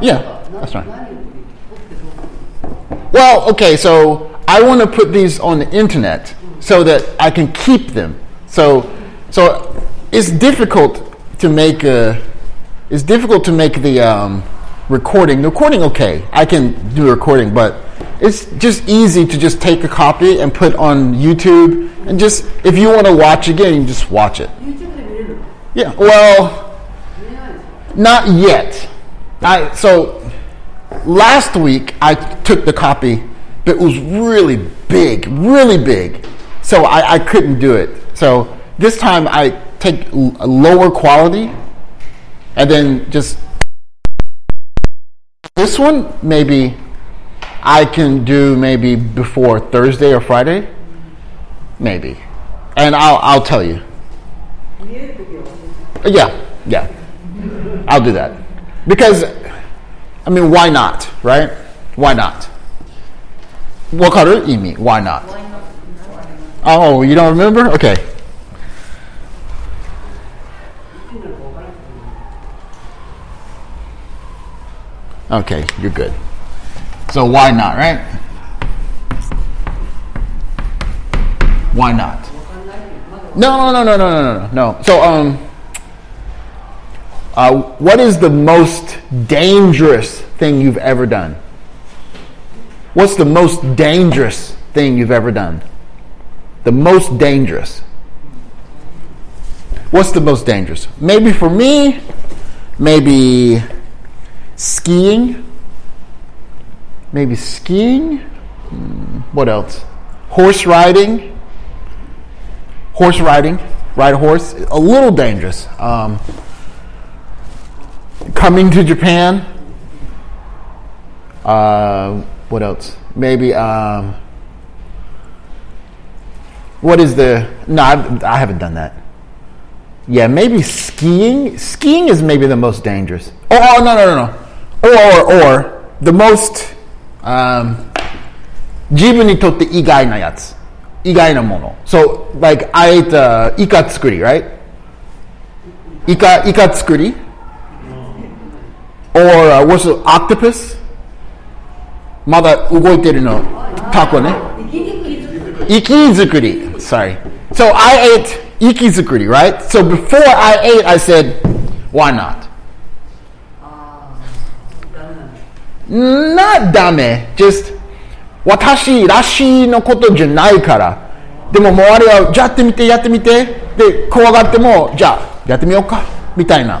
Yeah, that's right. Well, okay, so I want to put these on the internet so that I can keep them. So, so it's difficult to make a, it's difficult to make the um, recording. The recording, okay, I can do a recording, but it's just easy to just take a copy and put on YouTube, and just if you want to watch again, you just watch it. Yeah. Well. Not yet. I, so last week I took the copy, but it was really big, really big. So I, I couldn't do it. So this time I take a lower quality and then just this one maybe I can do maybe before Thursday or Friday, maybe, and I'll I'll tell you. Yeah, yeah. I'll do that. Because, I mean, why not, right? Why not? What color? Imi. Why not? Oh, you don't remember? Okay. Okay, you're good. So why not, right? Why not? No, no, no, no, no, no, no, no. So um, uh, what is the most dangerous thing you've ever done? What's the most dangerous thing you've ever done? The most dangerous. What's the most dangerous? Maybe for me, maybe skiing. Maybe skiing. Hmm, What else? Horse riding. Horse riding. Ride a horse. A little dangerous. Um, coming to Japan. Uh, what else? Maybe. Um, what is the? No, I've, I haven't done that. Yeah, maybe skiing. Skiing is maybe the most dangerous. Oh, oh no, no, no, no. Or, or the most. Um, 自分にとって意外なやつ。意外なもの。So, like, I ate、uh, イカ作り, right? イカ、イカ作り Or、uh, what's it, octopus? まだ動いてるの。タコね。生きにくい作り Sorry. So I ate 生き作り right? So before I ate, I said, why not? Not ダメ just 私らしいのことじゃないからでも周りはじゃあやってみてやってみてで怖がってもじゃあやってみようかみたいな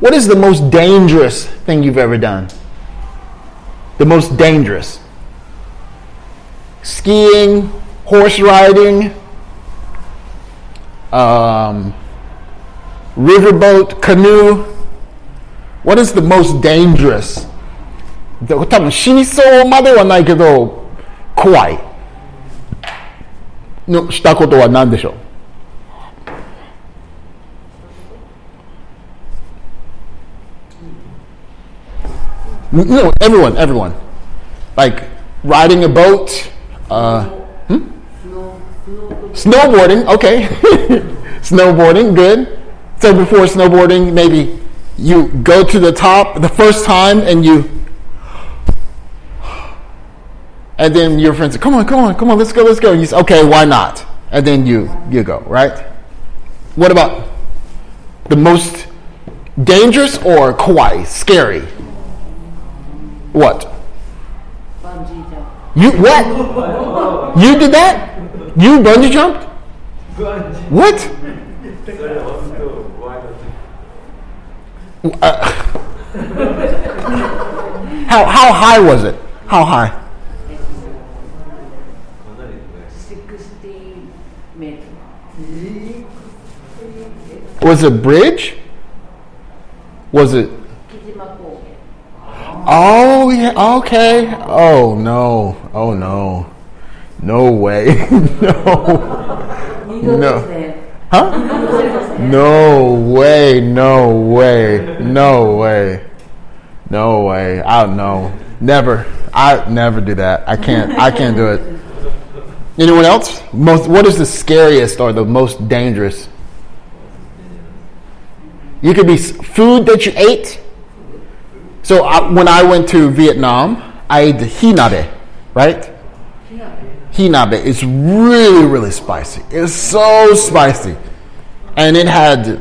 What is the most dangerous thing you've ever done? The most dangerous. Skiing, horse riding, um, riverboat, canoe. What is the most dangerous で多分死にそうまではないけど怖いのしたことは何でしょう No, everyone, everyone. Like riding a boat, uh, hmm? snowboarding, okay. snowboarding, good. So before snowboarding, maybe you go to the top the first time and you and then your friends say, "Come on, come on, come on, let's go, let's go." And you say, "Okay, why not?" And then you you go, right? What about the most dangerous or kawaii, scary? What? Bungee jump. You what? You did that? You bungee jumped? What? Uh, how how high was it? How high? 60 meters. Was it a bridge? Was it? Oh yeah. Okay. Oh no. Oh no. No way. no. No. Huh? No way. No way. No way. No way. I know Never. I never do that. I can't. I can't do it. Anyone else? Most. What is the scariest or the most dangerous? You could be food that you ate so I, when I went to Vietnam, I ate the hinabe, right? Hinabe. hinabe. It's really, really spicy. It's so spicy. And it had,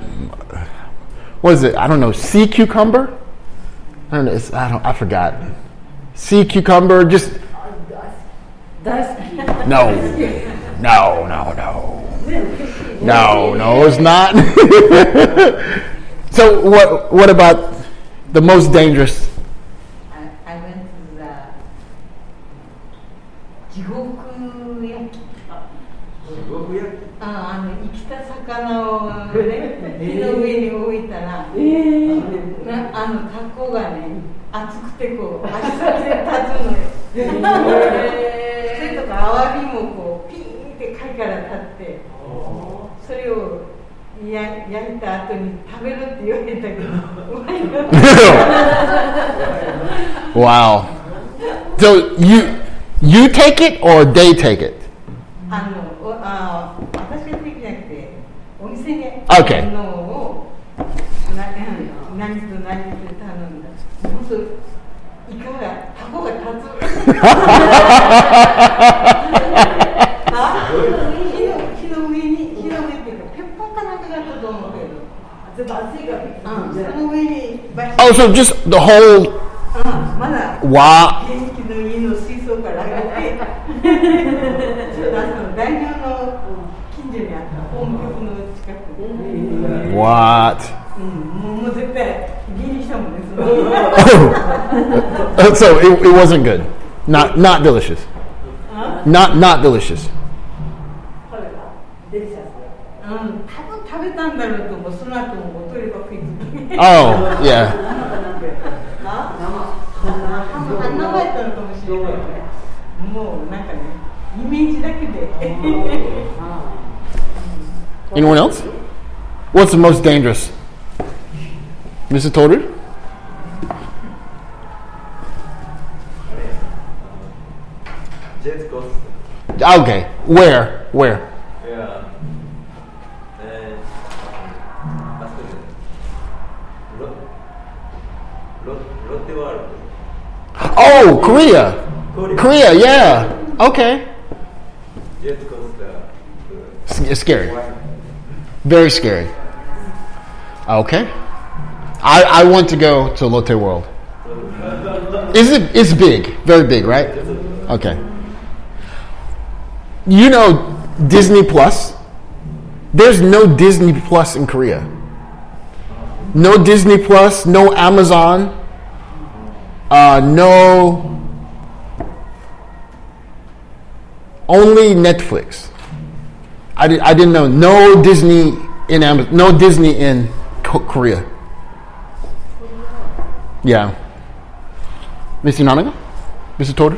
what is it? I don't know, sea cucumber? I don't know, it's, I, don't, I forgot. Sea cucumber, just. No, no, no, no. No, no, it's not. so what, what about the most dangerous? I, I went to the 地獄焼き。ああの生きた魚をね火の上に置いたら、なあのタコがね熱くてこう足先で立つのよ。それとかアワビもこうピーって貝から立ってそれをや焼いた後に食べるって言われたけど うまいな Wow. So you you take it or they take it? あのおあ私ができなくてお店に Okay. あるのをなうん何と何と頼んだ本当イカがタコが立つ Oh, so just the whole. Wow. What? Oh. so it, it wasn't good. Not not delicious. Huh? Not not delicious. けで Anyone else? What's the most dangerous? Mr. Toru? Jet coast. Okay. Where? Where? Oh, Korea. Korea. Korea, yeah. Okay. Jet coaster. S- It's scary. Very scary. Okay. I, I want to go to Lotte World. Is it? It's big, very big, right? Okay. You know Disney Plus? There's no Disney Plus in Korea. No Disney Plus, no Amazon, uh, no. Only Netflix. I, did, I didn't know. No Disney in Am- no Disney in Ko- Korea. Yeah. Mr. Nanaga? Mr. Toru?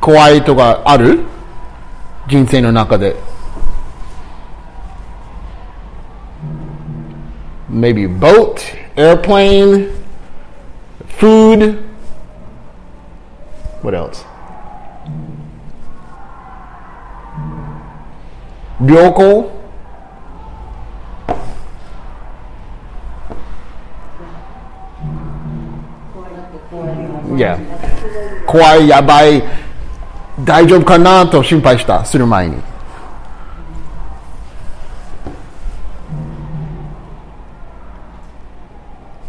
怖いとかある人生の中で。 maybe boat, airplane, food. What else? Ryoko. Yeah. Kwai yabai daijoubu kana to shinpai shita, suru mai ni.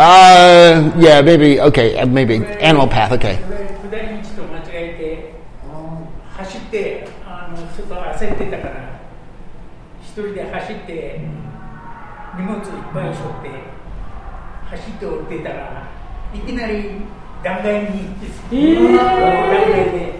Uh, yeah, maybe, okay, uh, maybe animal path, okay. 一人で走って荷物いっぱい背負って走って降りてたらいきなり断崖に行って、断崖で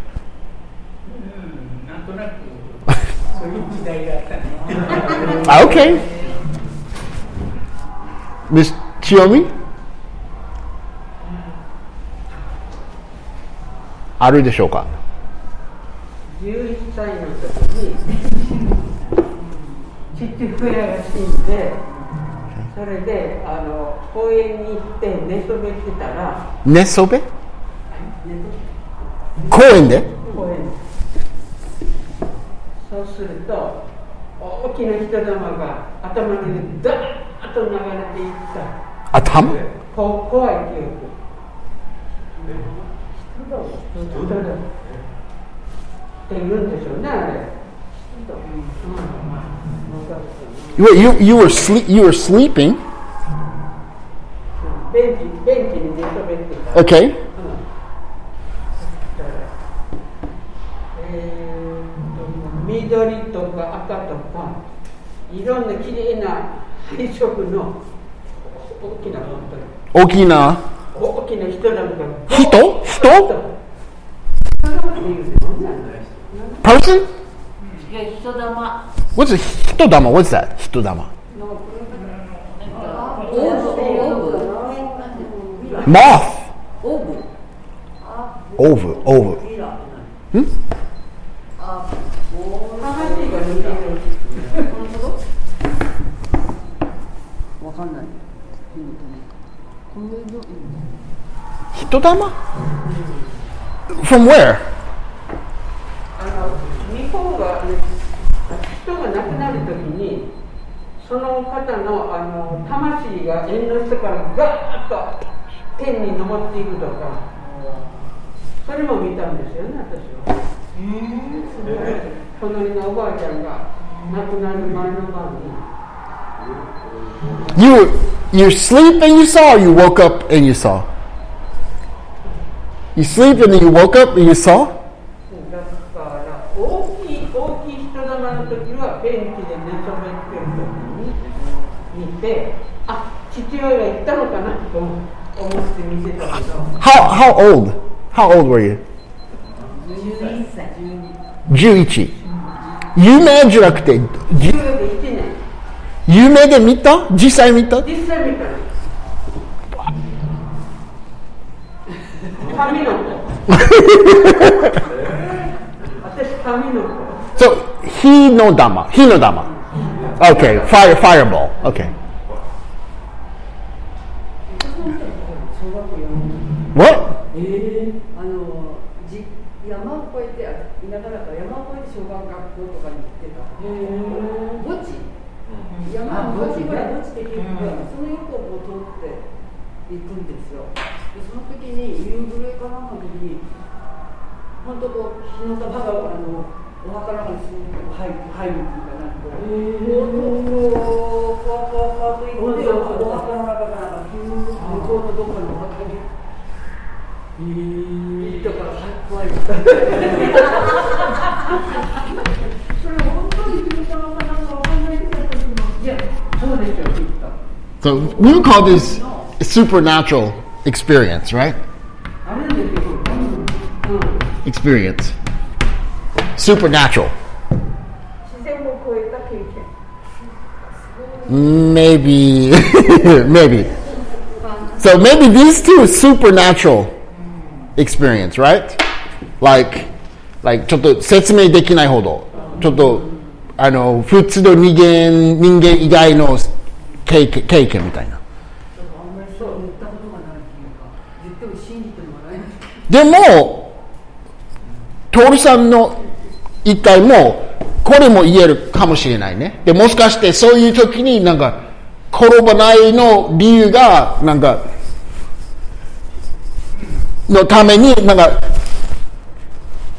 Okay. Miss Chiomi? あるでしょうか11歳の時に父親が死んでそれであの公園に行って寝そべってたら寝そべ公園で公園そうすると大きな人玉が頭にダーッと流れていった。頭？こ怖い記憶。人だ人だって言うんでしょうねあれ。人だう。ん分かった Wait, you, you, were sleep, you were sleeping? Okay. うんえーと緑とか赤とかいろんな綺麗な配色の大きな本当に。大きな？大きな人なんか。人？人？パーソン人？玉 What's 人玉？What's 人玉。マーフオーブ。オーブ,オん Hitodama? From where? あの日本が人が亡くなるときにその方のあの魂が縁の下からガーッと天に昇っていくとかそれも見たんですよね私は。隣のおばあちゃんが亡くなる前の晩に You you sleep and you saw, or you woke up and you saw? You sleep and then you woke up and you saw? だから大きい大きい人玉の時はベンチで寝そべってる時に見てあ父親が行ったのかなと思って見てたけど How how old? How old were you? 11. 夢じゃなくて、じそれで1年 夢で見た？実際見た？実際見た。髪の子私髪の子 So 火の玉。火の玉。OK fire fireball. OK What? ー山の墓地から墓地的に行くからその横をこう通って行くんですよ。でその時に夕暮れかなんかの時に本当こう火の玉があのお墓の中にすぐ入る入るっていうかなんかこうこうこうふわふわふわと行ってお墓の中からなんか向こうのどっかのお墓に行ったから怖いそ So we would call this a supernatural experience, right? あるんですようん Experience. Supernatural. 自然を超えた経験 Maybe, maybe. So maybe these two is supernatural experience, right? Like, like ちょっと説明できないほど、ちょっとあの普通の人間人間以外の 経験経験みたいな。あんまりそう言ったことがないっていうか言っても信じてもらえないでも、徹さんの一回も、これも言えるかもしれないね。で、もしかしてそういう時になんか、転ばないの理由が、なんか、のために、なんか、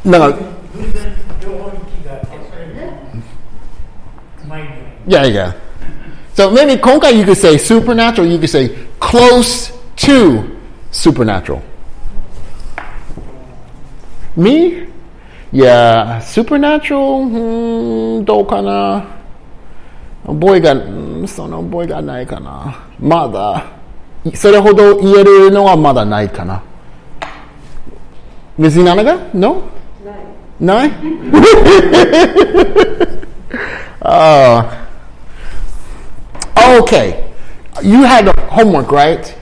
なんか、偶然両方 So maybe 今回 you could say supernatural, you could say close to supernatural. Me? Yeah, supernatural? うんどうかな覚えが、うんその覚えがないかな。まだ、それほど言えるのはまだないかな。別に何が ?No? ない uh, okay. You had homework, right?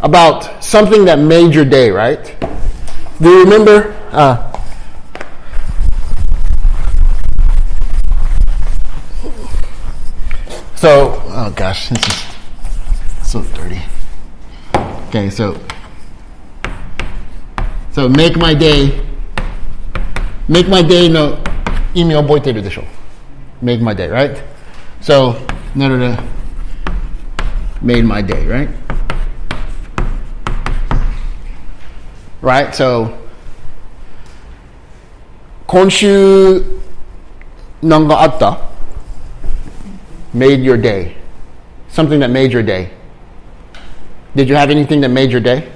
About something that made your day, right? Do you remember? Uh, so, oh gosh, this is so dirty. Okay, so, so make my day. Make my day の意味覚えてるでしょ Make my day, right? So, なので made my day, right? Right? So, 今週何かあった Made your day. Something that made your day. Did you have anything that made your day?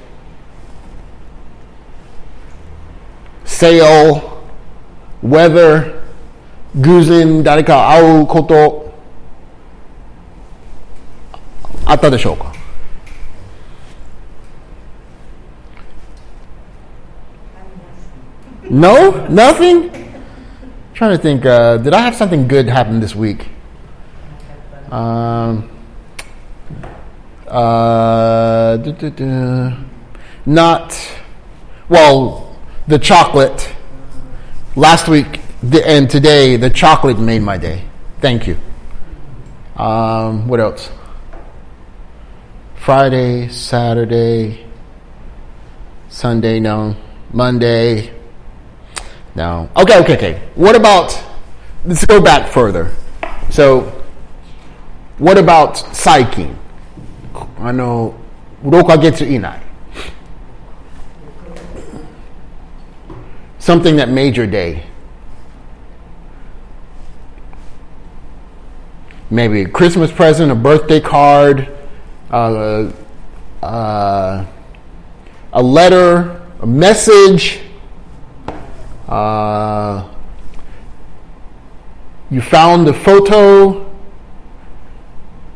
Sale, weather, 偶然誰か会うこと あったでしょうか No? Nothing? trying to think, uh, did I have something good happen this week? Um, uh, duh, duh, duh. not, well, the chocolate. Last week the, and today, the chocolate made my day. Thank you. Um, what else? Friday, Saturday, Sunday, no, Monday, no. Okay, okay, okay. What about, let's go back further. So, what about psyching? I know, rokagetsu inai. Something that made your day. Maybe a Christmas present, a birthday card, uh, uh, a letter, a message. Uh, you found the photo.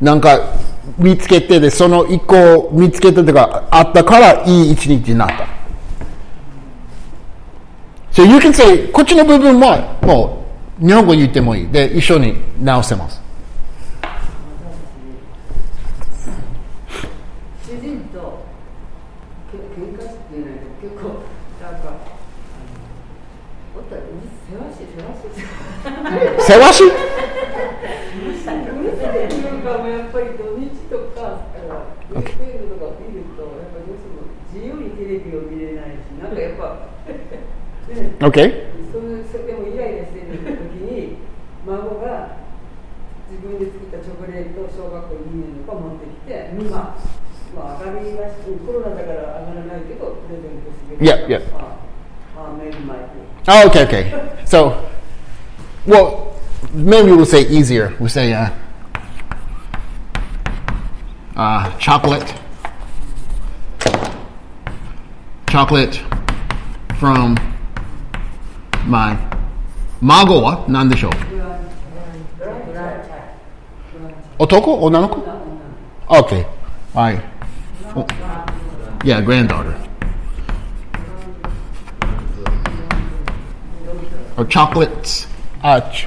なんか見つけてでその一個見つけてとかあったからいい一日になった。So you can say こっちの部分はもう日本語言ってもいい。で一緒に直せます。主人とけ喧嘩してない結構なんかおったらうるせわしいせわしいせわしいうるさいっていうかもうやっぱり土日とか、あのニュースペースとか見ると、やっぱどうしても自由にテレビを見れないし、なんかやっぱ、ね、Okay. そのでもイライラしてる時に、孫が自分で作ったチョコレートを小学校2年の子持ってきて、まあ、まあ、上がりましコロナだから上がらないけど、プレゼントしてくれ Yeah, yeah. ああ、メインマイク。Oh, okay, okay. So, well, maybe we'll say easier. We'll say uh, uh, chocolate. Chocolate from my mago wa nan desho? Otoko? Onanoko? Okay. Alright. Oh. Yeah, granddaughter. or chocolates. Uh, ch-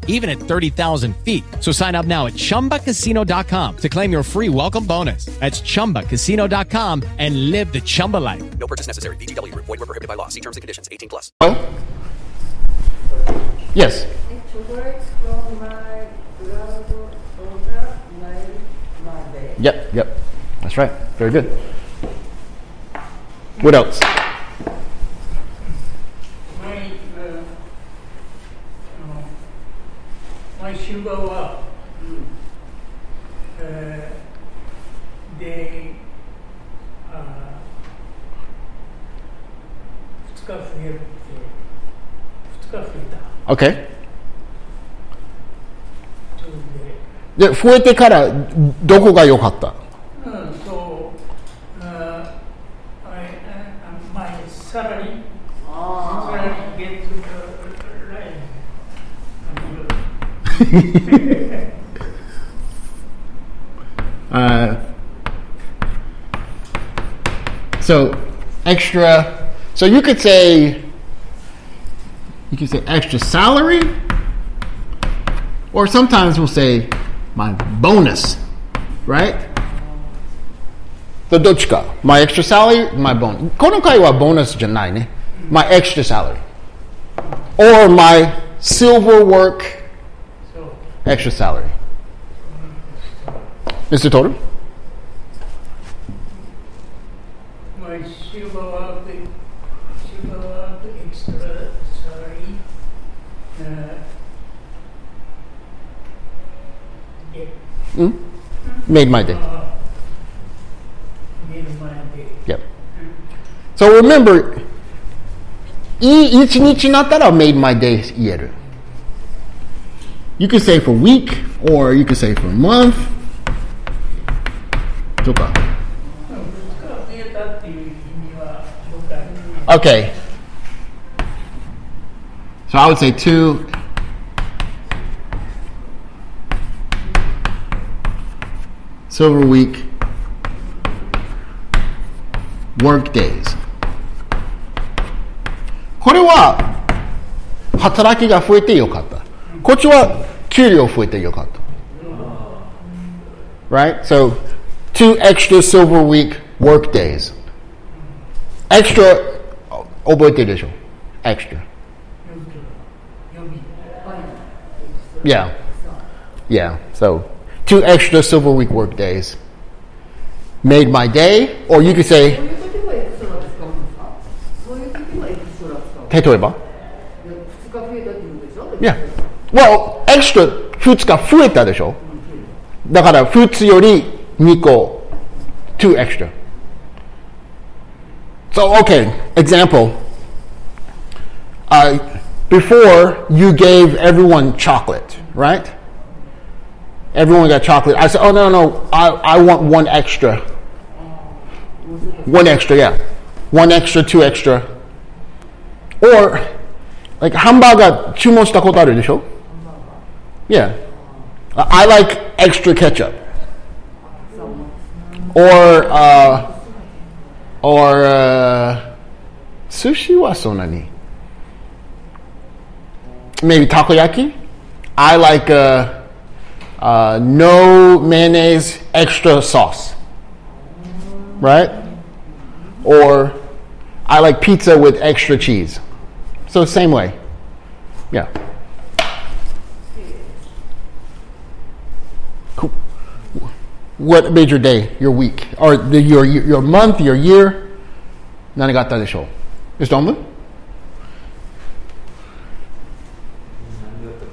even at 30,000 feet. So sign up now at chumbacasino.com to claim your free welcome bonus. That's chumbacasino.com and live the Chumba life. No purchase necessary. VGW Group. Void were prohibited by law. See terms and conditions. 18 plus. Oh? Yes. Chocolate from my grandfather made my day. Yep, yep. That's right. Very good. What else? 毎週は、うん、え、で、あ、二日増えるって、二日増えた。OK。で増えてからどこが良かった？うん、そう、あ、あ、まあサラリー、サラリー月 uh, so extra. So you could say you could say extra salary, or sometimes we'll say my bonus, right? The dochka, my extra salary, my bonus. Wa bonus janai ne, my extra salary, or my silver work extra salary. Mr. Toru? my silver work, silver work extra salary, uh, get, Made my day. uh, made my day. Yep. So remember, いい一日になったら made my day 言える。 You can say for week, or you can say for month. とか。 2日増えたっていう意味は僕は Okay. So I would say two. Silver week. Work days. これは働きが増えてよかった。こっちは 給料増えてよかった。Right? So two extra silver week work days. Extra 覚えてるでしょ Extra. Yeah. Yeah. So two extra silver week work days made my day, or you could そう say いう時もエクストラ使うんですかそういう時もエクストラ使う例えばで2日増えたって言うんでしょ Yeah. Well, extra 2日増えたでしょだから普通より2個 two extra. So, okay, example. Uh, before you gave everyone chocolate, right? Everyone got chocolate. I said, oh, no, no, I, I want one extra. One extra, yeah. One extra, two extra. Or, like, ハンバーガー注文したことあるでしょ yeah. I like extra ketchup. Or, uh, or, uh, sushi wa sonani. Maybe takoyaki. I like, uh, uh, no mayonnaise, extra sauce. Right? Or, I like pizza with extra cheese. So, same way. Yeah. What made your day, your week, or the, your your month, your year? 何があったでしょう Mr. Omlin? 何だったか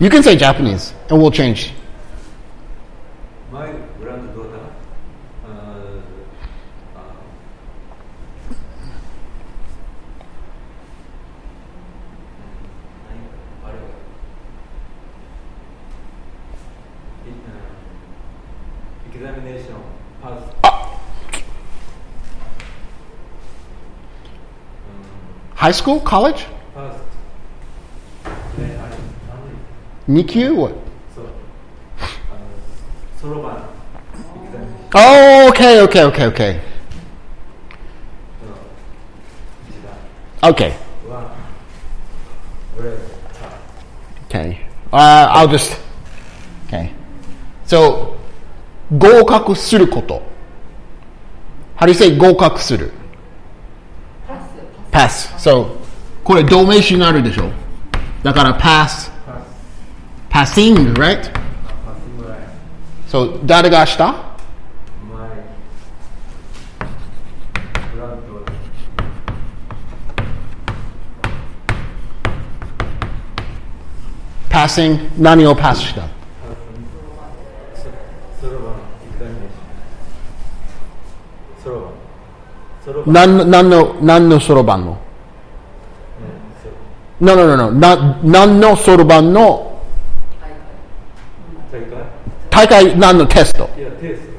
You can say Japanese, and we'll change. High school, college, First. ね、あれ、何 Nikyu, what? そう。あの、そろばん。examination Oh, okay, okay, okay, okay, の一番 okay, は、俺、さ、 okay. Uh, I'll just. Okay. So, 合格すること. How do you say 合格する? pass. So, これ動名詞になるでしょだから pass, パス、 passing, right? パスぐらい。 So, 誰がした My granddaughter. passing 何を pass した 何何の何のそろばんの？No, no, no, no. な何のそろばんの？大会？大会？何のテスト？いや、テスト。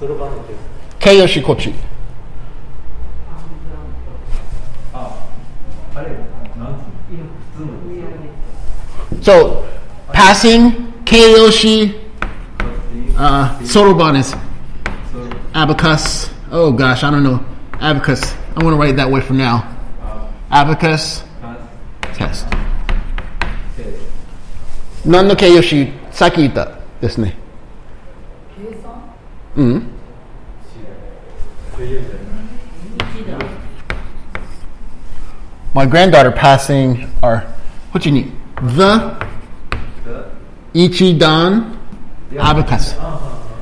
そろばんのテス形容詞こっち。ト。あ、あれ、なんつう。So, passing 形容詞 uh, そろばん is abacus. Oh gosh, I don't know. Abacus. I'm going to write it that way for now. Abacus test. Nanno keyoshi sakita desu ne. Mm. My granddaughter passing our what you need the. Ichidan abacus.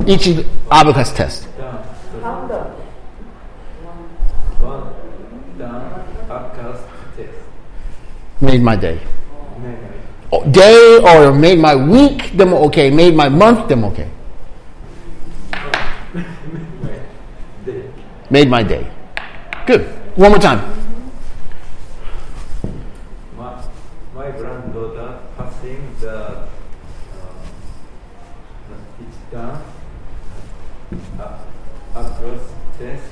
Ichi abacus test. made my day. Day or made my week, them okay. Made my month, them okay. Made my day. Good. One more time. My, my granddaughter passing the uh, it's done uh, across test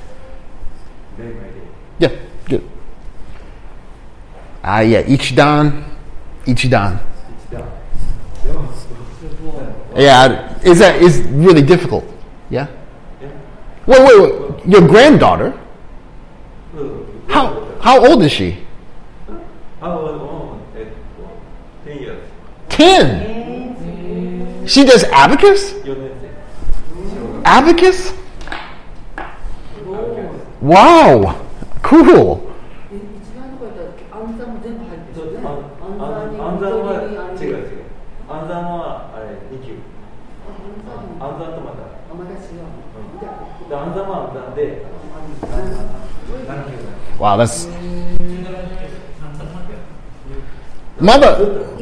made my day. Yeah. Good. Ah, yeah, Ichidan. dan. Yeah, is that is really difficult? Yeah. Wait, wait, wait. Your granddaughter? How how old is she? Ten. She does abacus. Abacus. Wow, cool. Wow, that's まだ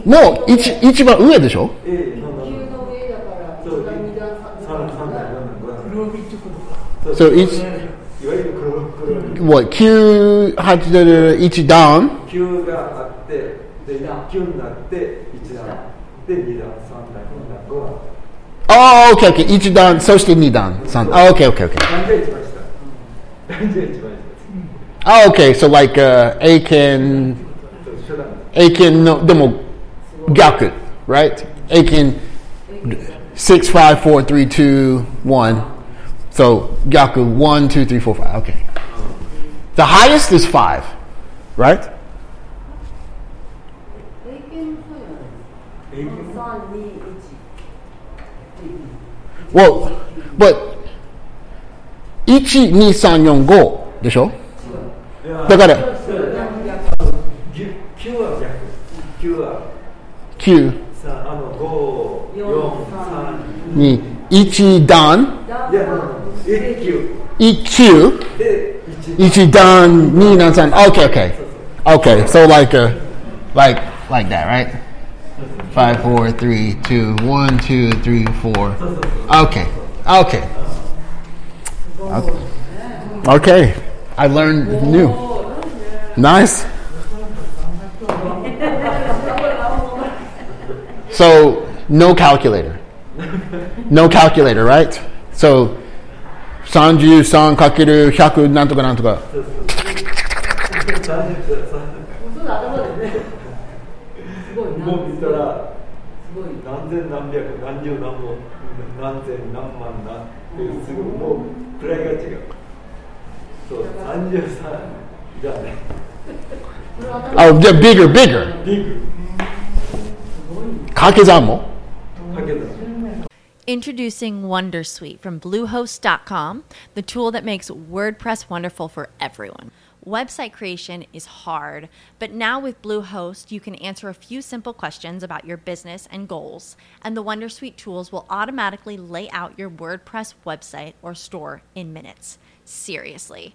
もう一一番上でしょええそんな急の上だからそう一段二段三3段段4段5段黒帯ってことか。そういいわゆる黒黒 what 9 8で1段9があってで9になって1段で2段3段4段5段 Oh, okay, okay. 1段、そして2段、3段。Oh, okay, okay, okay. 何が一番下何が一番 Oh, okay. So like uh, A can 下そう初段 A can no でも逆 right? A can 6 5 4 3 2 1. So gyaku 1 2 3 4 5. Okay. The highest is 5, right? 英検もそうじゃない英検三二一 Well, but 1 2 3 4 5でしょいや だから9は逆9は9さあの5 4 3に1段いや1級1で1 1段2段3 okay okay okay so like uh, like like that right Five, four, three, two, one, two, three, four. Okay, okay, okay. Okay, I learned new. Nice. So no calculator. No calculator, right? So 33かける100なんとかなんとか。そうだ頭でねすごいなもう見たらすごい何千何百何十何本何千何万何っていうすごいもう位が違う I'm just done. oh, they're bigger, bigger. Introducing Wondersuite from Bluehost.com, the tool that makes WordPress wonderful for everyone. Website creation is hard, but now with Bluehost, you can answer a few simple questions about your business and goals, and the Wondersuite tools will automatically lay out your WordPress website or store in minutes. Seriously.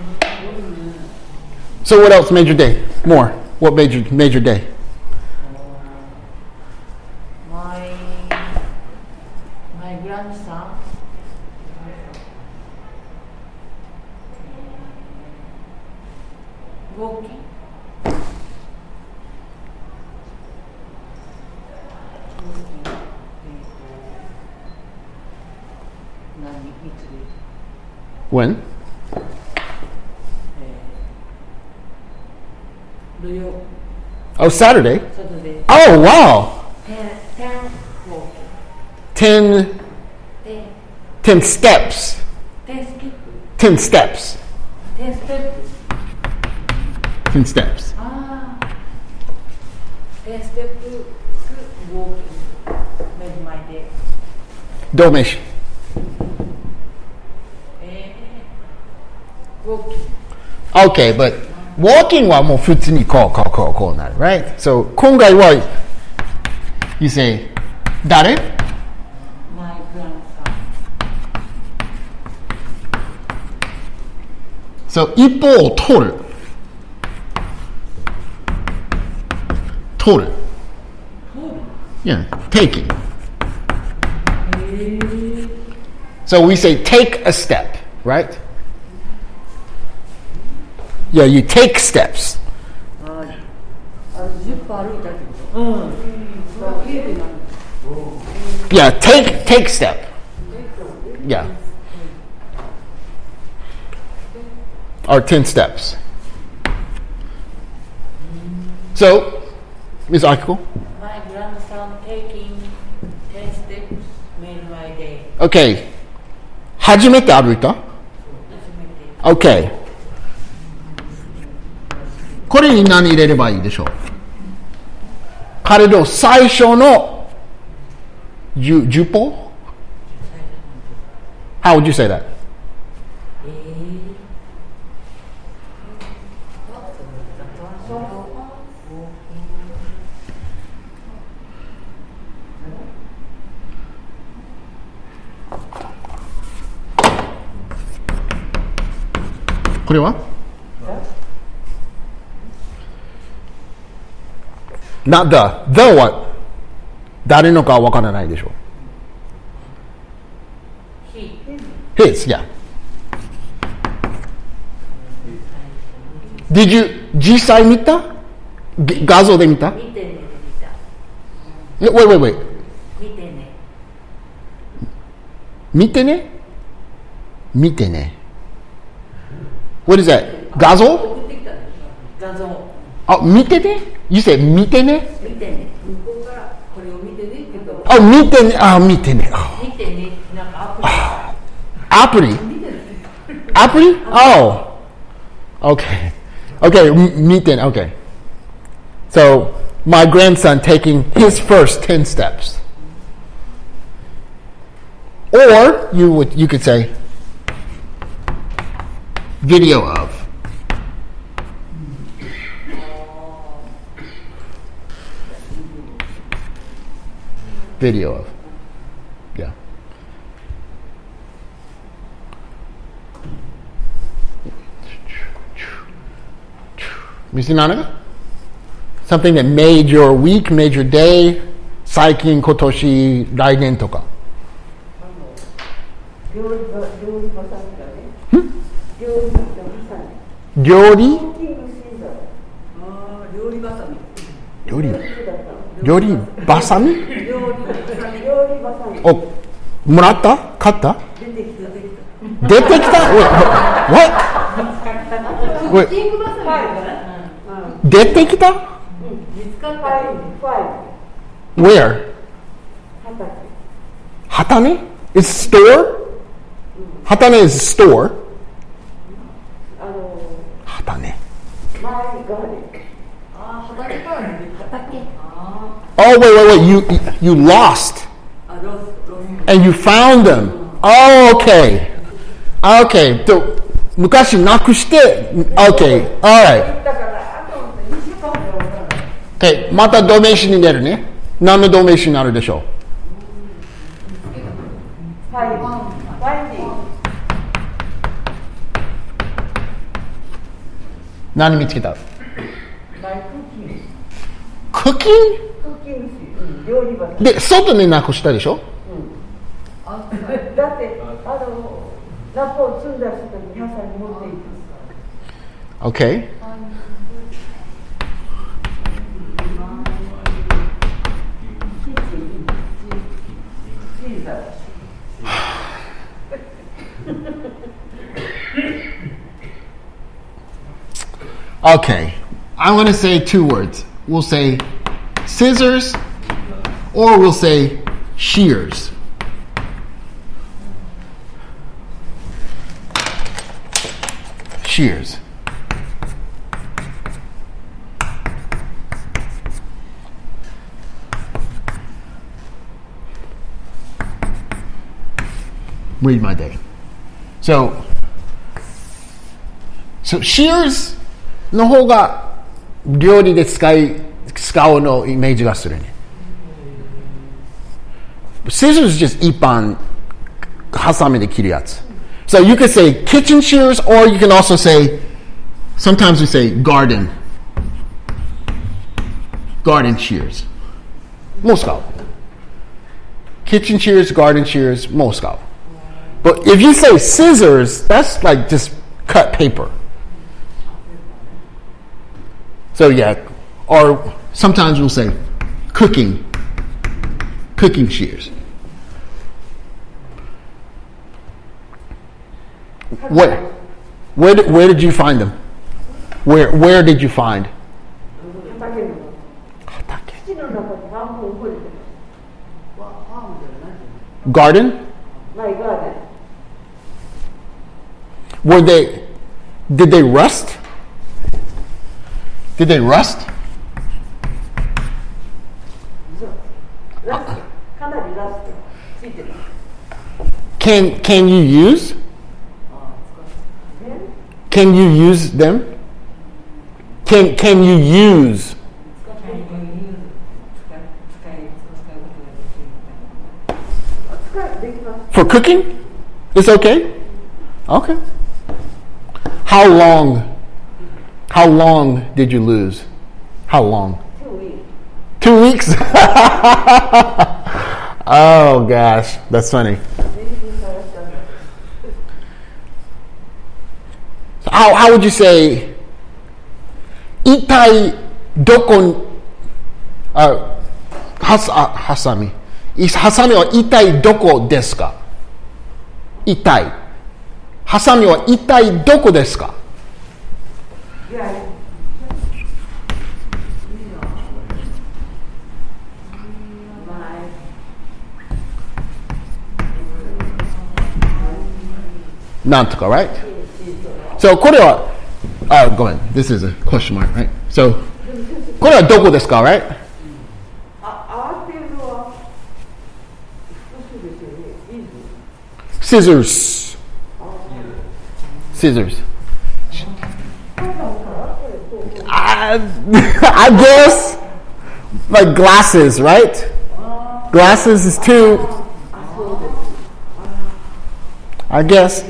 So what else made your day? More. What made your made your day? My my grandson. Walking. When? New York. Oh, Saturday. Saturday. Oh, wow. Ten, ten, ten, ten. ten steps. Ten, skip. ten steps. Ten steps. Ten steps. Ah. Ten steps walking. Made my day. Eh. Walking. Okay, but walking はもう普通にこうこうこうこうなる right? So 今回は you say 誰 my grandson So 一方を取る。取る。Yeah, taking. So we say take a step, right? yeah, you take steps. Yeah, take take step. Yeah. Or ten steps. So, Ms. Akiko? My grandson taking ten steps made my day. Okay. Hajimete aruta? Okay. これに何入れればいいでしょう？彼の最初の 10, 10歩？How would you say that? これは？な、the, the は誰のかわからないでしょう His, yeah. Did you 実際見たげ画像で見た見てね、 No, Wait, wait, wait. 見てね。見てね見てね What is that? 画像送ってきたでし画像。あ、見てね You say 見てね見てね。ょ向こうからこれを見てねって言ったらあ、見てねあ、見てねあ見てね。なんかアプリ。アプリアプリ Oh. Okay. Okay, m- meet Okay. So, my grandson taking his first 10 steps. Or you would you could say video of. video of. Yeah. Misinanana? Something that made your week, made your day, saikin, kotoshi, daigen toka. Hmm? Ryori? Ryori? 料理場料理場さんだね料理場さん料理キングシーザーああ料理ばさみ料理料理バサミ料理料理ばさみお、もらった買った出てきた出てきた出てきた What? What? キングばさみかな出てきた見つかったファイブファイ Where? ブ畑旗根 It's store? 旗根 is store? あの旗根。マイガーデンああ、畑からね。畑。 あ Oh, wait, wait, wait. You, you lost あロスロス and you found them. Oh, okay. Okay. と昔なくして、Okay. Alright. だからあと2週間でわからない Okay. また動名詞に出るね。何の動名詞になるでしょうファイブファイディング何見つけたマイクッキングクッキンクッキングし、うん、 料理場さんグで、外になくしたでしょだってあのラップを積んだ人に野菜持っていく Okay. キッチンチーザー Okay. I'm going to say two words. We'll say scissors or we'll say shears. Shears. Read my day. So, so shears の方が料理で使い使うのイメージがするね。 Scissors just ipan hasami de kiriats. So you could say kitchen shears, or you can also say, sometimes we say garden. Garden shears. Moscow. Kitchen shears, garden shears, Moscow. But if you say scissors, that's like just cut paper. So yeah, or sometimes we'll say cooking cooking shears. Where? Where did, where did you find them? Where where did you find? Garden? Were they did they rust? Did they rust? Can can you use? Can you use them? Can can you use? For cooking? It's okay? Okay. How long? How long did you lose? How long? Two weeks. Two weeks? oh gosh, that's funny. how, how would you say, itai dokon, uh, has, uh, hasami. Is hasami or itai doko desu ka? Itai. Hasami wa itai doko desu ka? Yeah. Nantuka, right? So これは uh, go ahead. This is a question mark, right? So これはどこですか right? あ慌てるのは複数ですよねイズ Scissors. Scissors. I, I guess like glasses, right? Glasses is two. I guess.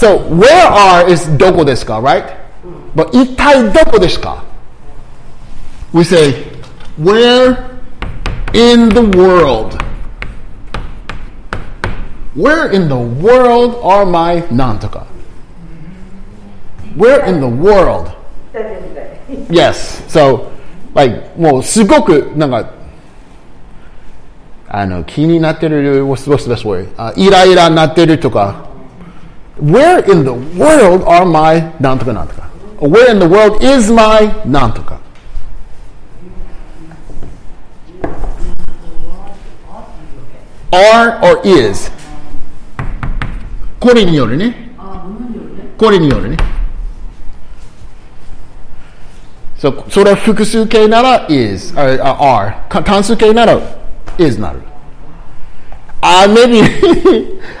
So where are is doko desu ka, right? But itai doko desu ka? We say where in the world? Where in the world are my nantoka? Where in the world? イタリアみたい Yes. So, like, もうすごく、なんか、あの、気になってる、what's, what's the best word? あイライラになってるとか、 Where in the world are my なんとかなんとか Where in the world is my なんとか are or is これによるねこれによるね So, それは複数形なら is, or, or are. か単数形なら is なる。Uh, maybe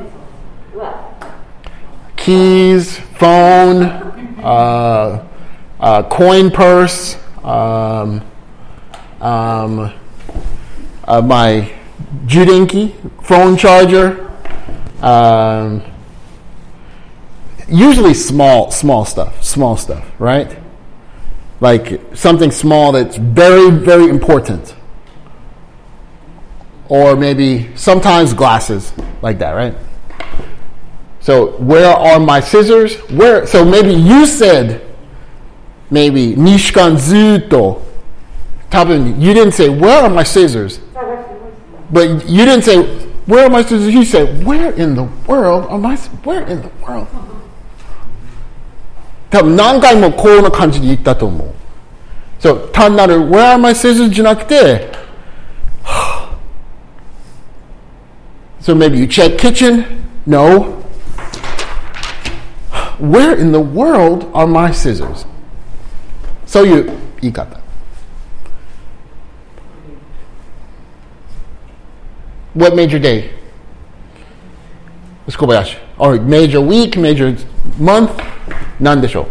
Keys, phone, uh, uh, coin purse, um, um, uh, my Judenki phone charger. Um, usually small, small stuff, small stuff, right? Like something small that's very, very important. Or maybe sometimes glasses, like that, right? So where are my scissors? Where? So maybe you said, maybe Nishkan Zuto. Tabun, you didn't say where are my scissors, but you didn't say where are my scissors. You said where in the world are my where in the world? 多分何回もこんな感じで言ったと思う。そう、単なる Where are my scissors じゃなくて So maybe you check kitchen? No. Where in the world are my scissors? そういう言い方。What made your day? Let's go Bayashi. Or major week, major month? 何でしょう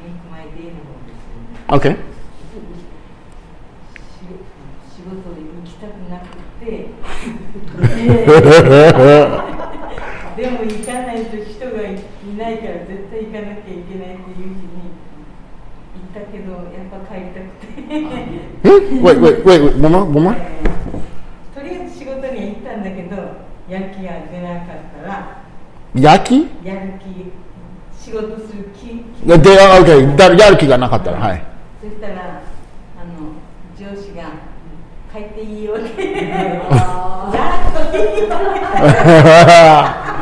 Make my day の方ですよね ?Okay. 仕事で行きたくなくて でも行かないと人がいないから絶対行かなきゃいけないっていう日に行ったけどやっぱ帰りたくて Hmm? Wait, wait, wait, wait, one more, one more? とりあえず仕事には行ったんだけどやる気が出なかったら焼きやる気仕事する気気で、あ OK。だやる気がなかったら、はい。そしたらあの上司が帰っていいよってやっといい日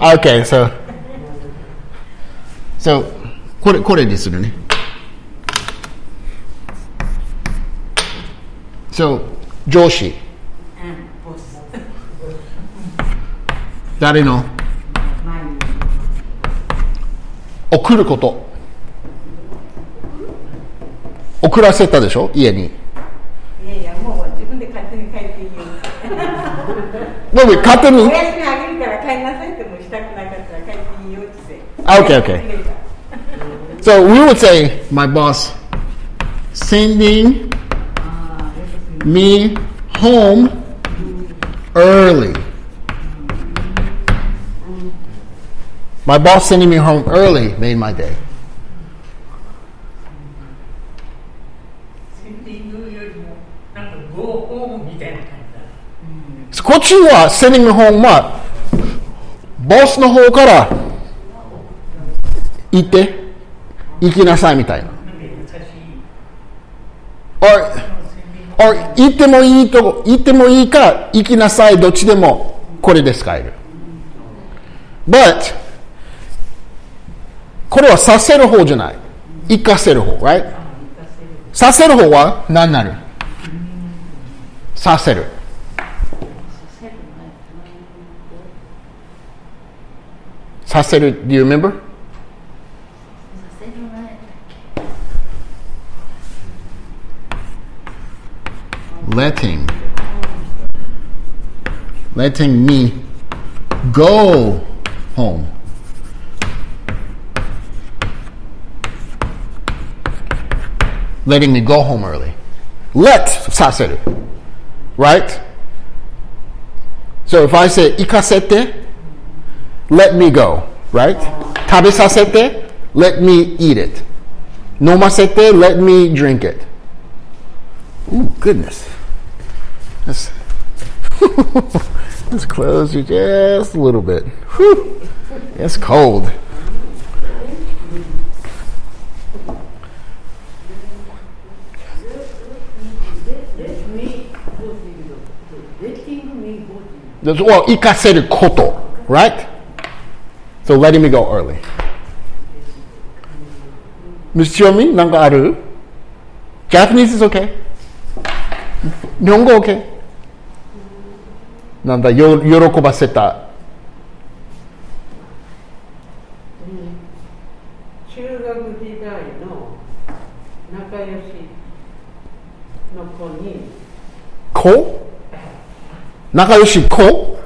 Okay, so. So, これ、これにするね。So, 上司。誰の？送ること。送らせたでしょ？家に。わわ勝手にお休みあげるから帰りなさいってもしたくなかったら帰っていいよってあ okay, okay. So we would say, my boss sending me home early. My boss sending me home early made my day. こっちは sending me home は、ボスの方から行って、行きなさいみたいな。なんか優しい行ってもいいと、行ってもいいか、行きなさい、どっちでも、これで使える。but, これはさせる方じゃない。行かせる方、right? させる方は何なる？させる。 사세를 do you remember? letting. Letting me go home. Letting me go home early. Let right? So if i say ikasete let me go, right? Tabesasete, let me eat it. Nomasete, let me drink it. Ooh, goodness. That's, let's close you just a little bit. Whew. It's cold. Well, ikaseri koto, right? So letting me go early. Miss Chiomi, なんかある Japanese is okay. 日本語 OK? なんだ、よ喜ばせた。中学時代の仲良しの子に子仲良し子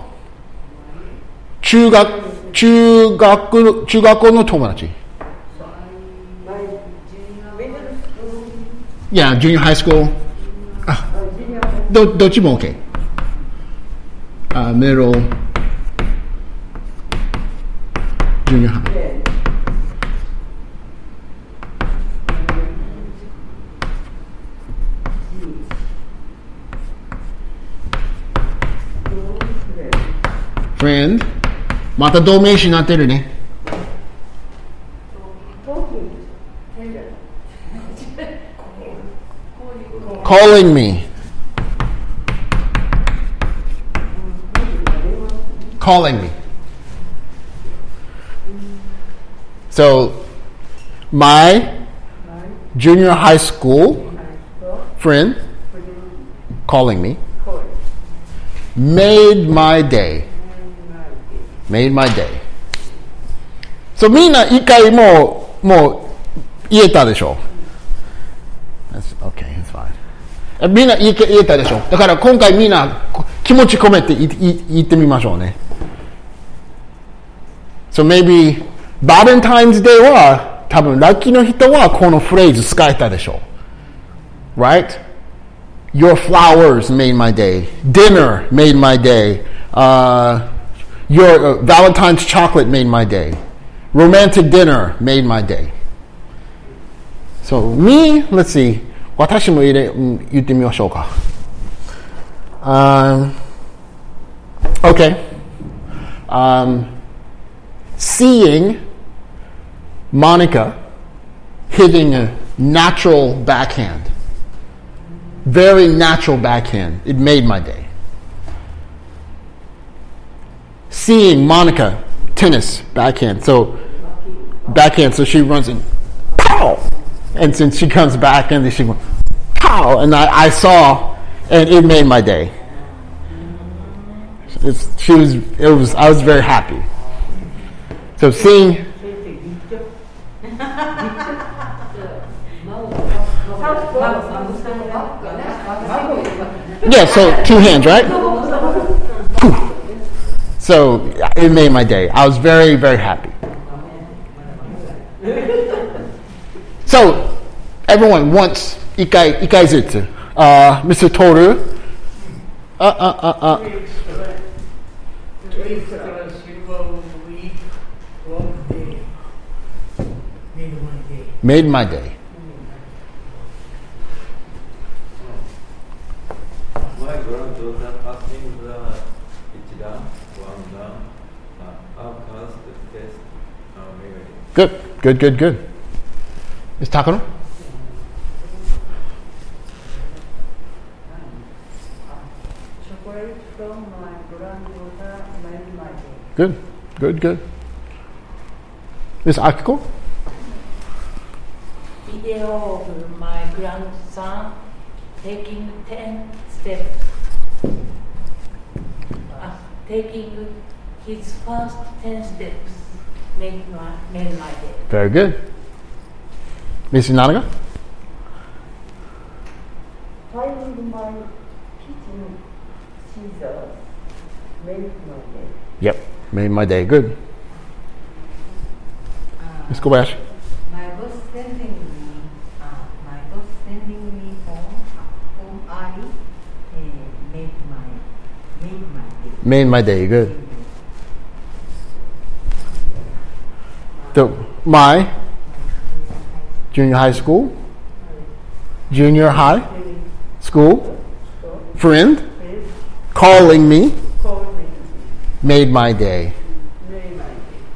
中学、中学、中学校の友達？いや、ジュニアハイスクール。あ、どどっちも OK。あ、メロ、ジュニアハイ。friend また同名詞になってるね calling me calling me so my junior high school friend calling me made my day made my day so みんな一回もうもう言えたでしょ That's okay, that's fine. えみんな言え言えたでしょだから今回みんなこ気持ち込めて言言言ってみましょうね So maybe Valentine's Day は多分ラッキーの人はこのフレーズ使えたでしょ Right? Your flowers made my day. Dinner made my day. Uh, your uh, Valentine's chocolate made my day. Romantic dinner made my day. So me, let's see. 私も入れ、うん言ってみましょうか。Um, okay. Um, seeing Monica hitting a natural backhand very natural backhand. It made my day. Seeing Monica tennis backhand. So backhand. So she runs and pow, and since she comes back and she goes pow, and I, I saw, and it made my day. It's, she was. It was. I was very happy. So seeing. Yeah, so two hands, right? Poof. So it made my day. I was very, very happy. So everyone wants ikai ikai zutsu. Uh, Mr. Toru. Uh, uh, uh, uh. Made my day. Made my day. My granddaughter passing the Ichidan, Wanda, uh, our class test, uh, maybe. Good, good, good, good. Is Takano? Good, good, good. Miss Akiko? video of my grandson taking 10 steps, uh, taking his first 10 steps made, my, made like. Very good. Mrs. Nanaga? Find my kitchen scissors. Made my day. Yep, made my day. Good. Uh, Let's. My boss sending me, uh, my boss sending me home, home I uh, made my, made my day. Made my day, good. The, my junior high school, junior high school friend calling me made my day.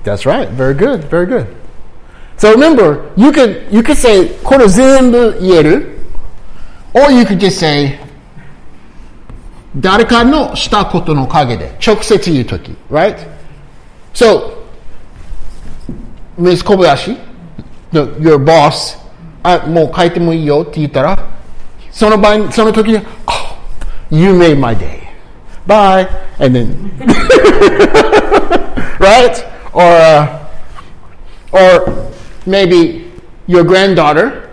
That's right. Very good. Very good. So remember, you could you could say これ全部言える or you could just say 誰かのしたことの陰で直接言うとき right? So Ms. Kobayashi, the, your boss, あ、もう書いてもいいよって言ったら、その場合、その時に、oh, you made my day. Bye. And then, right? Or, uh, or maybe your granddaughter,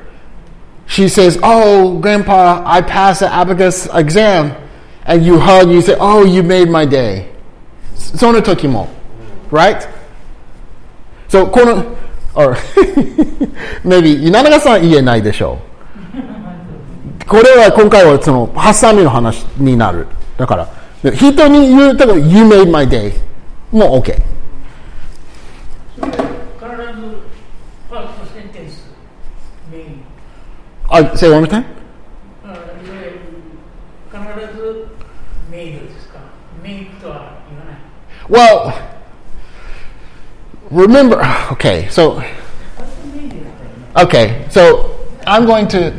she says, oh, grandpa, I passed the abacus exam. And you hug, you say, oh, you made my day. その時も。Right? So, この、or maybe 稲永さん言えないでしょう。これは今回はそのハサミの話になる。だから、人に言うと You made my day もう OK。あ、say one more time? 必ずメイドですか？メイクとは言わない Well, remember, okay, so, okay, so I'm going to,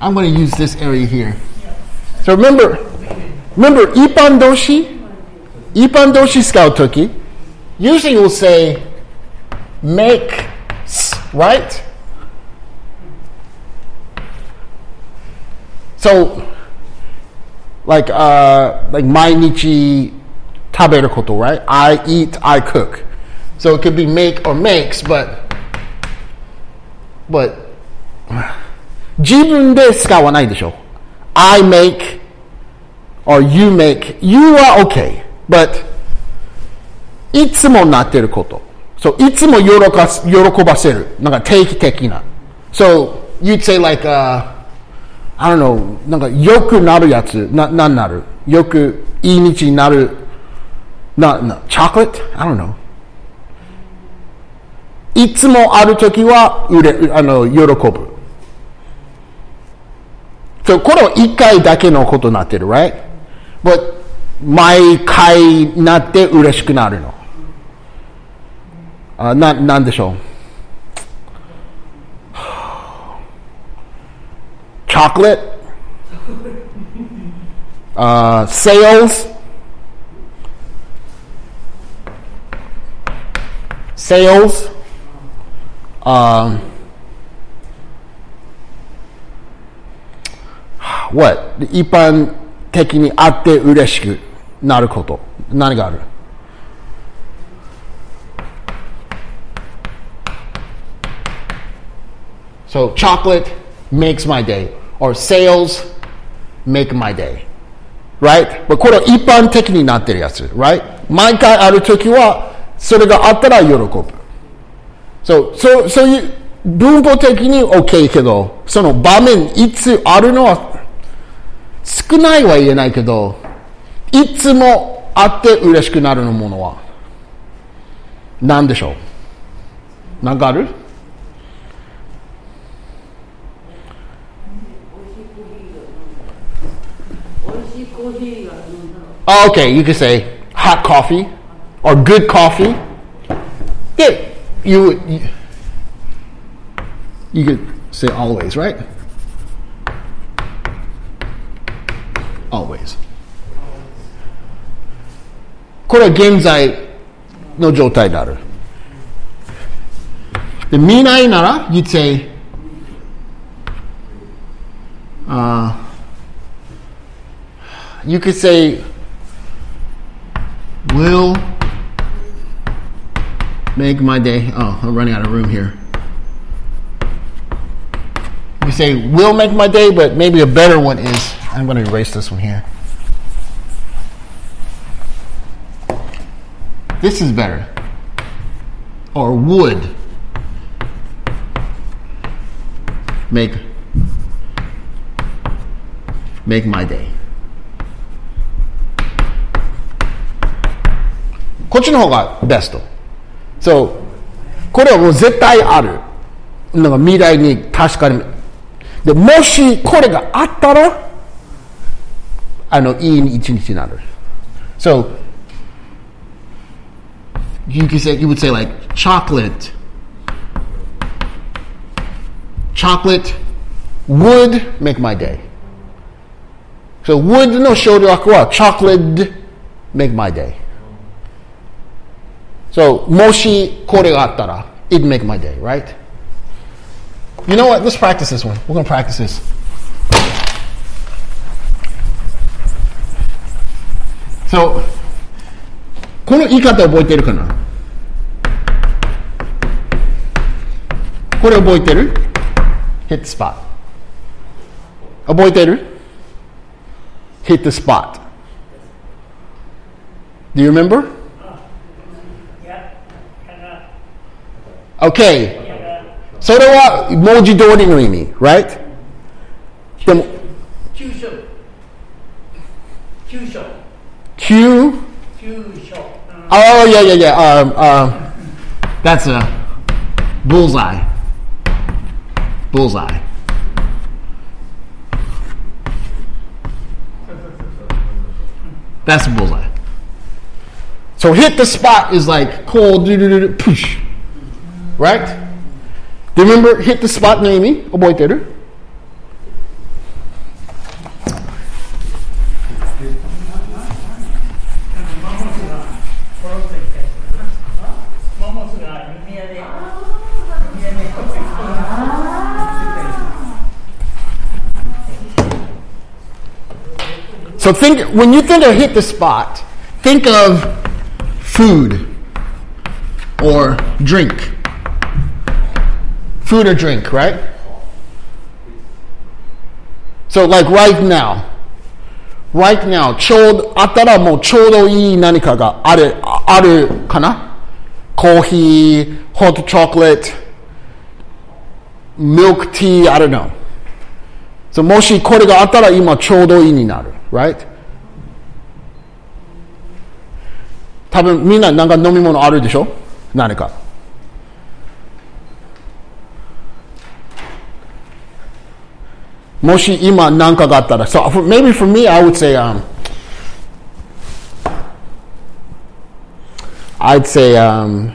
I'm going to use this area here. So remember, remember Ipan Doshi, Ipan Doshi Scout Turkey, usually will say make, right? So, like, uh, like my Nichi taberu koto, right? I eat, I cook. So it could be make or makes, but, but, 自分で使わないでしょ I make or you make. You are okay. But, いつもなってること。そう、いつも喜ば喜ばせる。なんか定期的な。So, you'd say like, uh, I don't know, なんか良くなるやつ、な、なんなるよくいい日になる、な、な、chocolate? I don't know. いつもあるときは、うれ、あの、喜ぶ。そ、これは一回だけのことになってる、right? But, 毎回なって嬉しくなるの。あ、な、なんでしょう？Chocolate, uh, sales, sales, um, what? 一般的にあって嬉しくなること。何がある So chocolate makes my day, or sales make my day. Right? これは一般的になってるやつ。Right? 毎回あるときは、それがあったら喜ぶ。So, そうそういう文法的に OK けど、その場面いつあるのは少ないは言えないけど、いつもあって嬉しくなるのものは何でしょう？なんかある？Oh, okay, you could say hot coffee or good coffee. で you would. You, you could say always, right? Always. これは現在の状態である。で、見ないなら、you'd say, uh, you could say, will make my day. Oh, I'm running out of room here. You say will make my day, but maybe a better one is I'm going to erase this one here. This is better. Or would make make my day. こっちの方がベスト。 そう、これはもう絶対ある。なんか未来に確かに。で、もしこれがあったら、あの、いい一日になる。So, you can say, you would say like chocolate. Chocolate would make my day. So would の省略は chocolate make my day. So もしこれがあったら it'd make my day, right? You know what? Let's practice this one. We're going to practice this. So この言い方覚えてるかなこれ覚えてる ?hit the spot. 覚えてる ?hit the spot. Do you remember? Okay. それは文字通りの意味、right? でも、急所急所 Q? 急所 Oh, yeah, yeah, yeah. Um, um, that's a bullseye. Bullseye. That's a bullseye. So hit the spot is like cold, do do do do, push. right? Do you remember hit the spot Naomi, a boy theater? So think when you think of hit the spot, think of food or drink Food or drink, right? So like right now, right now, ちょうど、あったらもうちょうどいい何かがある、ああるかなコーヒー、ホットチョコレート、ミルクティー、I don't know. So もしこれがあったら今ちょうどいいになる。Right? 多分みんななんか飲み物あるでしょ何か。 Moshi ima nankagatara. So for, maybe for me, I would say, um, I'd say, um,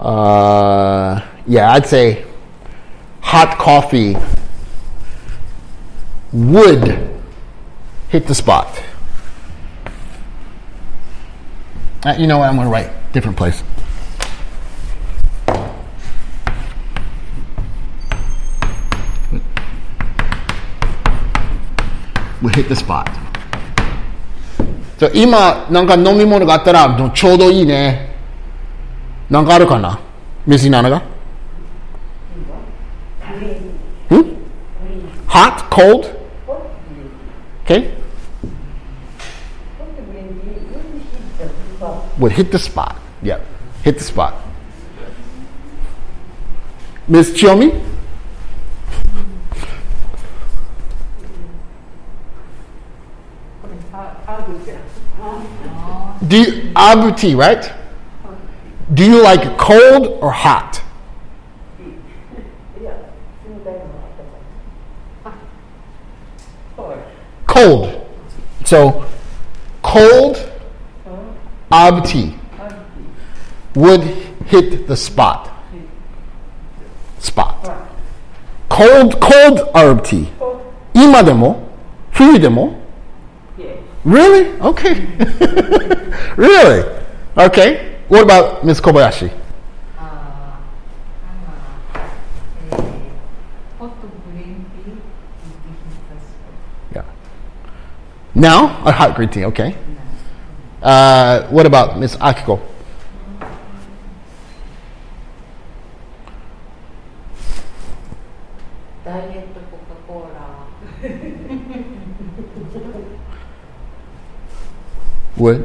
uh, yeah, I'd say hot coffee would hit the spot. Uh, you know what? I'm going to write different place. Would hit the spot. So 今なんか飲み物があったらちょうどいいね。なんかあるかなミスナナが Hmm? Hot, cold? Okay. Would hit the spot. Yep. Hit the spot. Miss Chiomi? Do you, Abu tea, right? Do you like cold or hot? Cold. So, cold Ab tea would hit the spot. Spot. Cold, cold herb tea. 今でも冬でも Really? Okay. really? Okay. What about Ms. Kobayashi? Yeah. Now, a hot green tea, okay. Uh, what about Miss Akiko? What?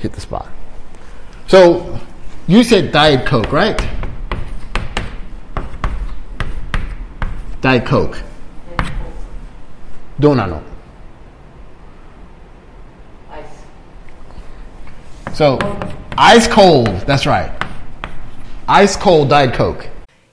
Hit the spot. So you said Diet Coke, right? Diet Coke. Donano. Ice. So, ice cold, that's right. Ice cold Diet Coke.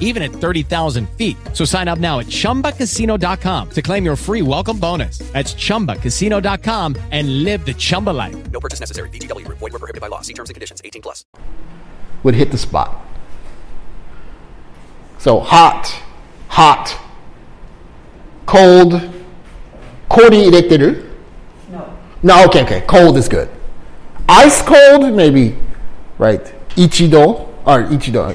even at 30,000 feet. So sign up now at ChumbaCasino.com to claim your free welcome bonus. That's ChumbaCasino.com and live the Chumba life. No purchase necessary. VGW. Void were prohibited by law. See terms and conditions. 18 plus. Would hit the spot. So hot, hot, cold, cold, No. No, okay, okay. Cold is good. Ice cold, maybe, right? 一度 or 一度。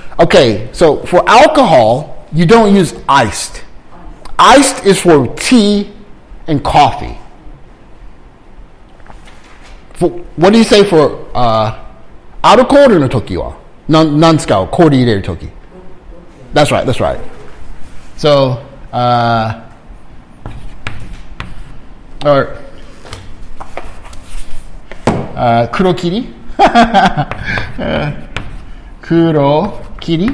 okay, so for alcohol, you don't use iced. Iced is for tea and coffee. For, what do you say for uh, アルコールの時はなんなん使う氷入れる時 That's right, that's right. So, uh, or, uh, 黒霧 黒 Kitty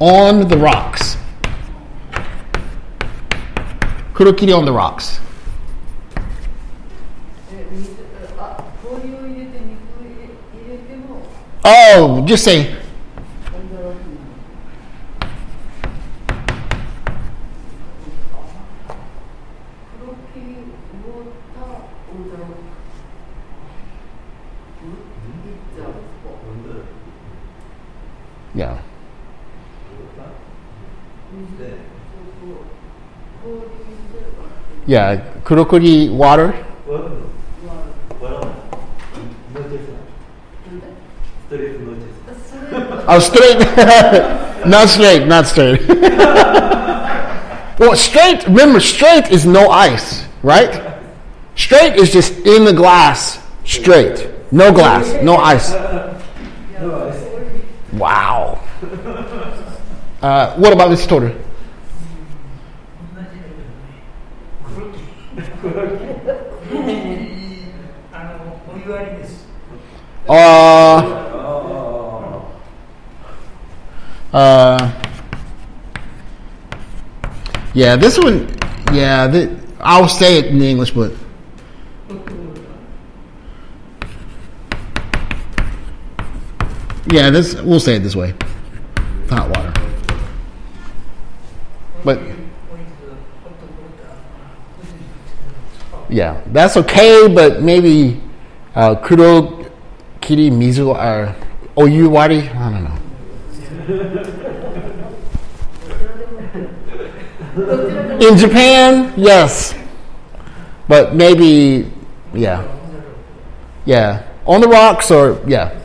on the rocks. Kuro Kitty on the rocks. Oh, just say Yeah. Yeah, Kurokuri water. Oh, straight. not straight, not straight. well, straight, remember, straight is no ice, right? Straight is just in the glass, straight. No glass, no ice. Wow. Uh, what about this story? Uh, uh, yeah, this one, yeah, I'll say it in English, but Yeah, this we'll say it this way. Hot water. But yeah, that's okay, but maybe uh, kuro kiri mizu or oyuwari. I don't know. In Japan, yes, but maybe yeah. Yeah. On the rocks or, yeah.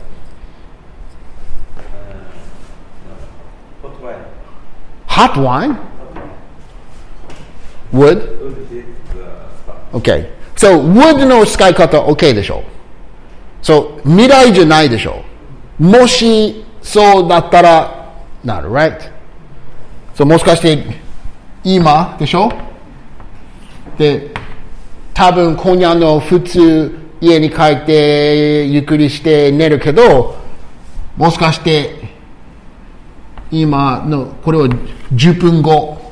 Hot wine? Wood? Would hit the spot. OK。So, wood の使い方 OK でしょう So, 未来じゃないでしょうもしそうだったらなる、right? So, もしかして今でしょで、多分今夜の普通家に帰ってゆっくりして寝るけど、もしかして今のこれを10分後。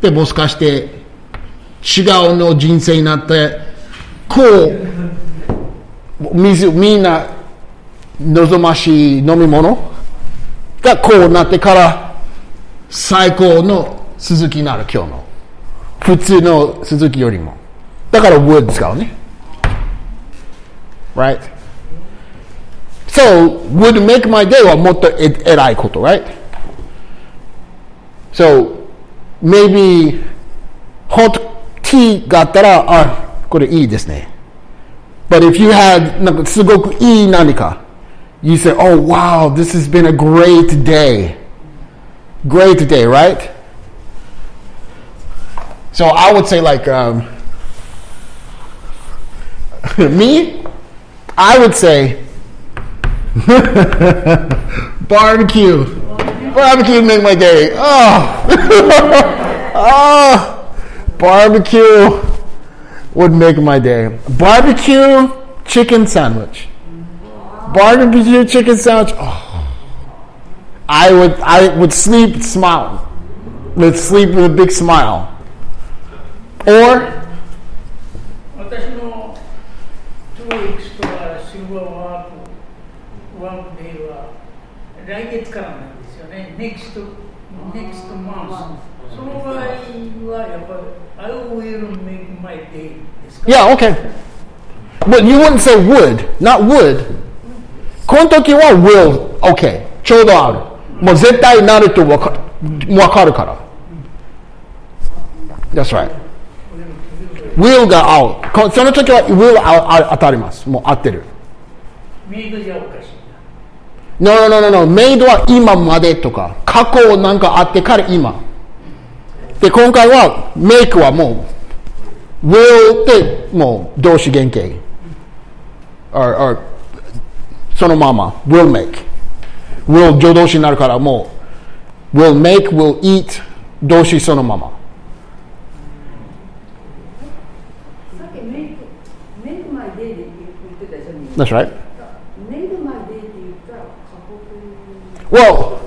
でもしかして違うの人生になってこう水みんな望ましい飲み物がこうなってから最高の鈴木になる今日の。普通の鈴木よりも。だから wood 使うね。Right? so would make my day はもっとえ偉いこと right so maybe hot tea があったらあこれいいですね but if you had なんかすごくいい何か you say oh wow this has been a great day great day right so I would say like um, me I would say barbecue. Barbecue make my day. Oh, oh, barbecue would make my day. Barbecue chicken sandwich. Barbecue chicken sandwich. Oh, I would I would sleep smile. Would sleep with a big smile. Or 私の2 weeks 来月からなんですよね next next month その場合はやっぱり I will make my day ですか Yeah, okay. But you wouldn't say would, not would. この時は will, okay. ちょうどある。もう絶対なるとわかわかるから。That's right. will が合う。こその時は will 当たります。もう合ってる。メイドじゃおかしい No, no, no, no, no. メイドは今までとか、過去なんかあってから今。で、今回は make はもう will ってもう動詞原形。or, or そのまま will make。will 助動詞になるからもう will make, will eat 動詞そのまま。さっ Well,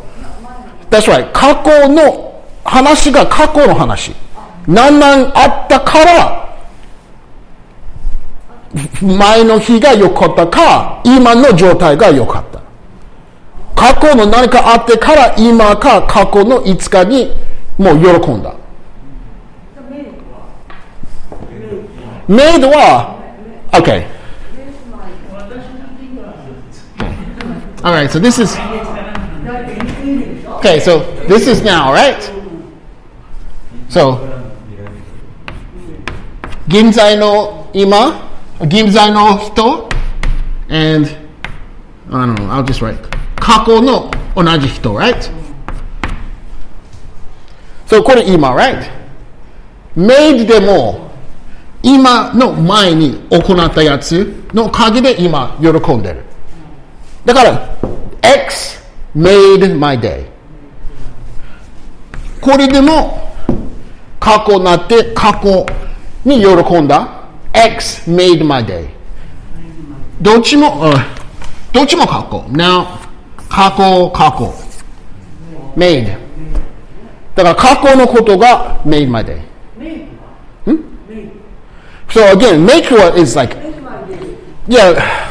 that's right. 過去の話が過去の話。何々あったから、前の日が良かったか、今の状態が良かった。過去の何かあってから、今か過去のいつかにもう喜んだ。メイドは、OK。Alright, so this is. Okay, so this is now, right? So, 現在の今、現在の人、and, I don't know, I'll just write, 過去の同じ人、right? So, これ今、right? made でも、今の前に行ったやつの陰で今喜んでる。だから、X made my day。 これでも、過去になって過去に喜んだ。X made my day。どっちも、uh, どっちも過去。Now、過去、過去。made。だから過去のことが made my day。ん So again, make what is like, yeah,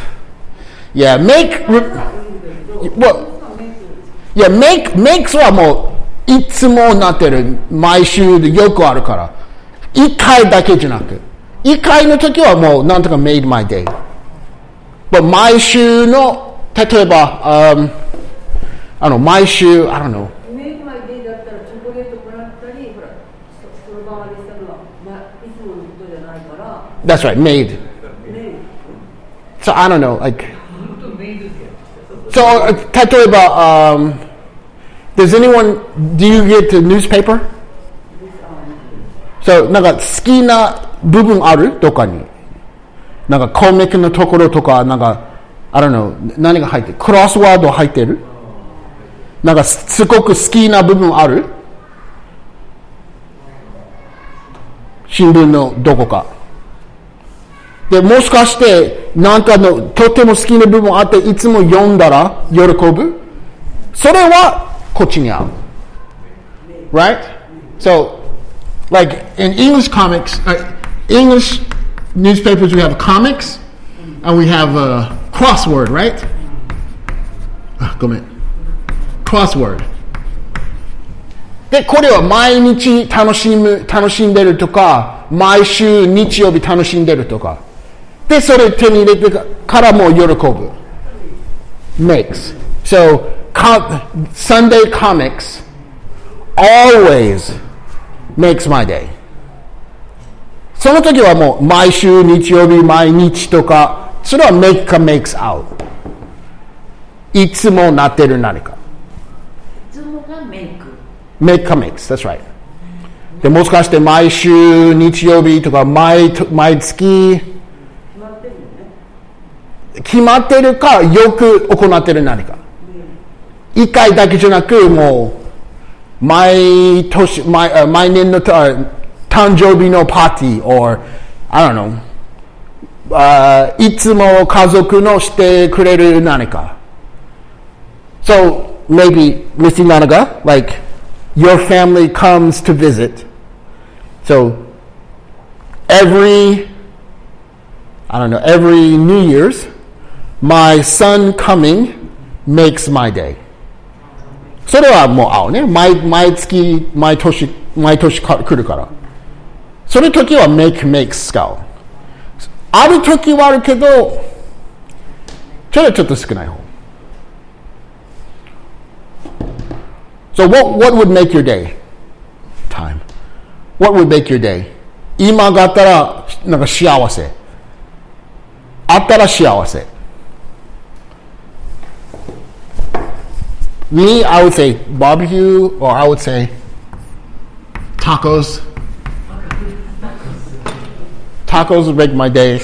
yeah, make, well, yeah, make, makes はもう、いつもなってる。毎週でよくあるから。一回だけじゃなく。一回の時はもうなんとか made my day。But 毎週の、例えば、um, あの、毎週、I don't know。That's right, made. So I don't know, like. So 例えば、um, does anyone do you get the newspaper? So なんか好きな部分ある？どっかに。なんかコミックのところとか、なんか、I don't know, 何が入ってる？クロスワード入ってる？なんかすごく好きな部分ある？新聞のどこか。で、もしかして、なんかの、とても好きな部分あって、いつも読んだら喜ぶ？それは、こっちに合う。Right? So, like in English comics, uh, English newspapers, we have comics and we have a crossword, right? Ah, ごめん。crossword. で、これは毎日楽しむ、楽しんでるとか、毎週日曜日楽しんでるとか。で、それ手に入れてからも喜ぶ。makes. So, com- Sunday comics always makes my day. その時はもう毎週日曜日毎日とか、それは make か makes out。いつもなってる何か。いつもがメイク make か makes, that's right. で、もしかして毎週日曜日とか毎月決まってるかよく行ってる何か。一回だけじゃなく、もう、毎年、毎あ毎年のた誕生日のパーティー、or, I don't know, あいつも家族のしてくれる何か。So, maybe, Missy Nanaga, like, your family comes to visit. So, every, I don't know, every New Year's, my son coming makes my day. それはもう合うね。毎毎月、毎年、毎年か来るから。その時は make, makes 使う。ある時はあるけど、それはちょっと少ない方。So what, what would make your day? Time. What would make your day? 今があったら、なんか幸せ。あったら幸せ。Me, I would say barbecue, or I would say tacos. Tacos would make my day.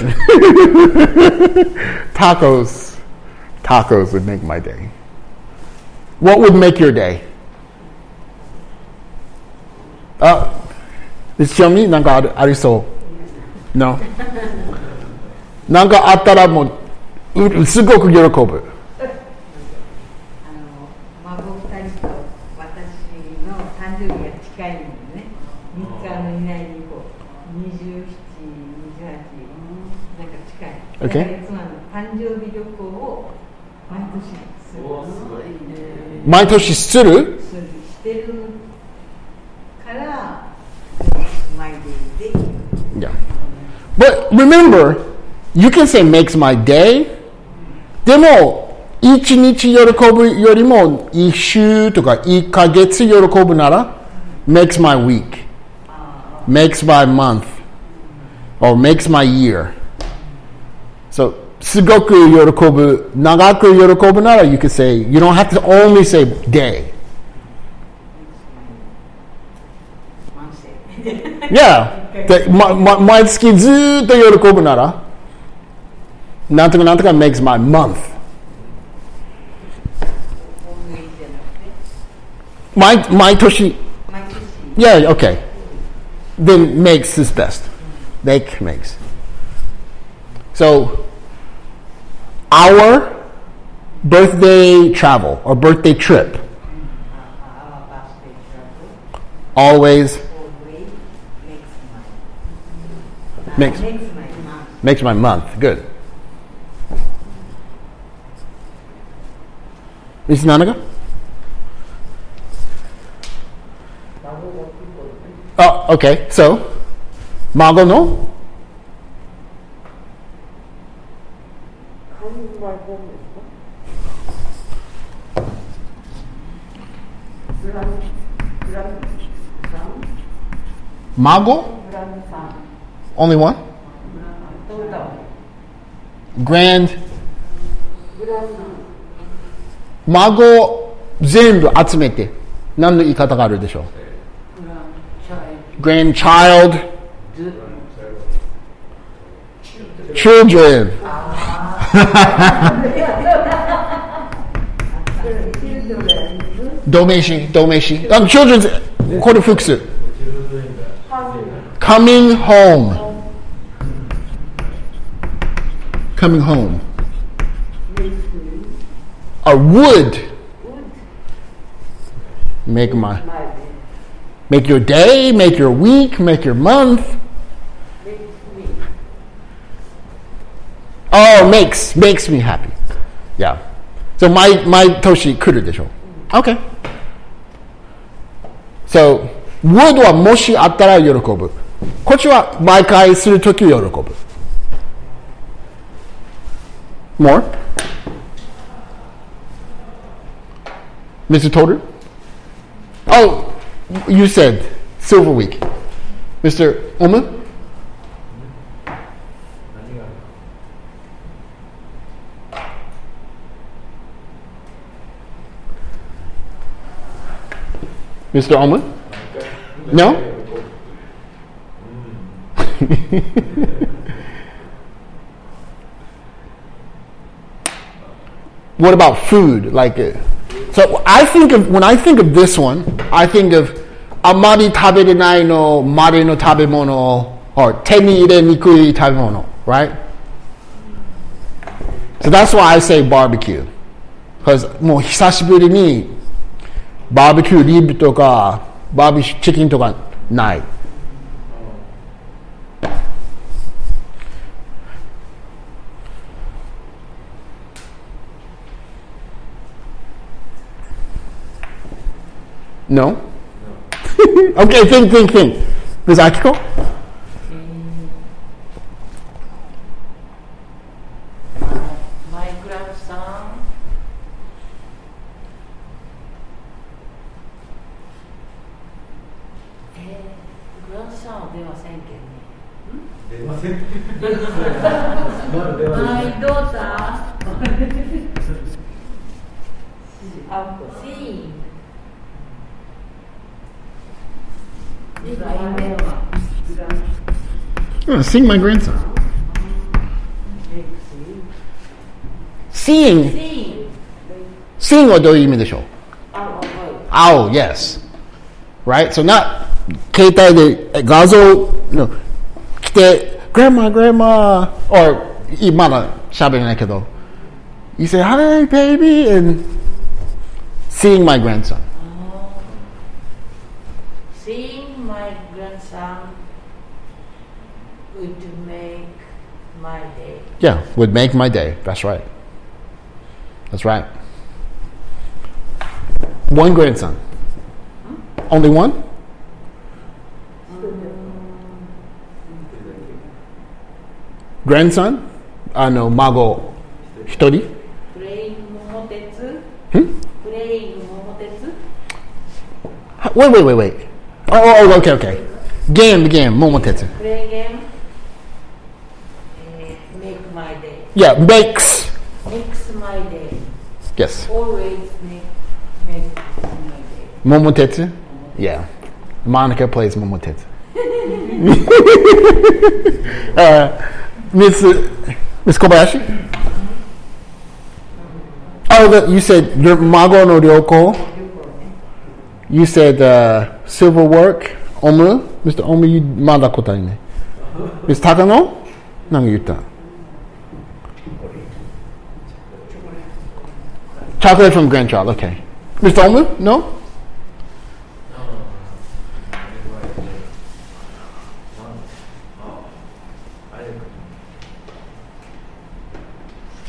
tacos, tacos would make my day. What would make your day? Uh, it's show me なんかあるありそう。No? なんかあったらもううすごく喜ぶ。 Okay. だからいつもあの誕生日旅行を毎年する。毎年するするしてるから毎デイで Yeah. But remember, you can say makes my day. でも、一日喜ぶよりも、一週とか一ヶ月喜ぶなら、makes my week, makes my month, or makes my year. So, すごく喜ぶ、長く喜ぶなら、you can say, you don't have to only say day. Yeah. で、ま、ま、毎月ずーっと喜ぶなら、なんとかなんとか makes my month. 毎、毎年。Yeah, okay. Then makes is best. Make makes. So, our birthday travel or birthday trip always makes makes my month good. Mrs. Nanaga? Oh, okay. So, Mago no? Mago? Only one? grand 孫全部集めて何の言い方があるでしょう grandchild children 動名詞動名詞あの children これ複数 coming home coming home or would make my make your day make your week make your month oh makes makes me happy yeah so my my toshi 来るでしょ okay so would はもしあったら喜ぶこっちは毎回するとき喜ぶ more Mr. Toter? Oh, you said Silver Week. Mr. Oma? Mr. Oma? No? what about food? Like, uh, so I think of when I think of this one, I think of amari taberenai no mare no tabemono or te ni ire nikui tabemono, right? So that's why I say barbecue. Because もう久しぶりに バーベキューリブとかバーベキューチキンとかない。No? okay, think, think, think. Ms. Akiko? マイ I'm gonna sing my grandson. Seeing. Seeing はどういう意味でしょう Oh, yes. Right? So not 携帯でえ画像の来て Grandma, Grandma or まだ喋れないけど You say, Hi, baby and seeing my grandson. Seeing Yeah, would make my day. That's right. That's right. One grandson. Only one? Grandson? Uh, I know, Mago. Hitori? Hmm? Wait, wait, wait, wait. Oh, oh, oh okay, okay. Game, game, Momotetsu. Play game. Yeah, makes. makes my day Yes. always make make my day Momotetsu? Yeah. Monica plays Momotetsu. uh, Miss Miss Kobayashi? Oh, the, you said your Mago no Ryoko. You said uh, silver work. Omu? Mr. Omu, you まだ答えね。Miss Takano? 何か言った Chocolate from grandchild, okay. Mr. Omu? No?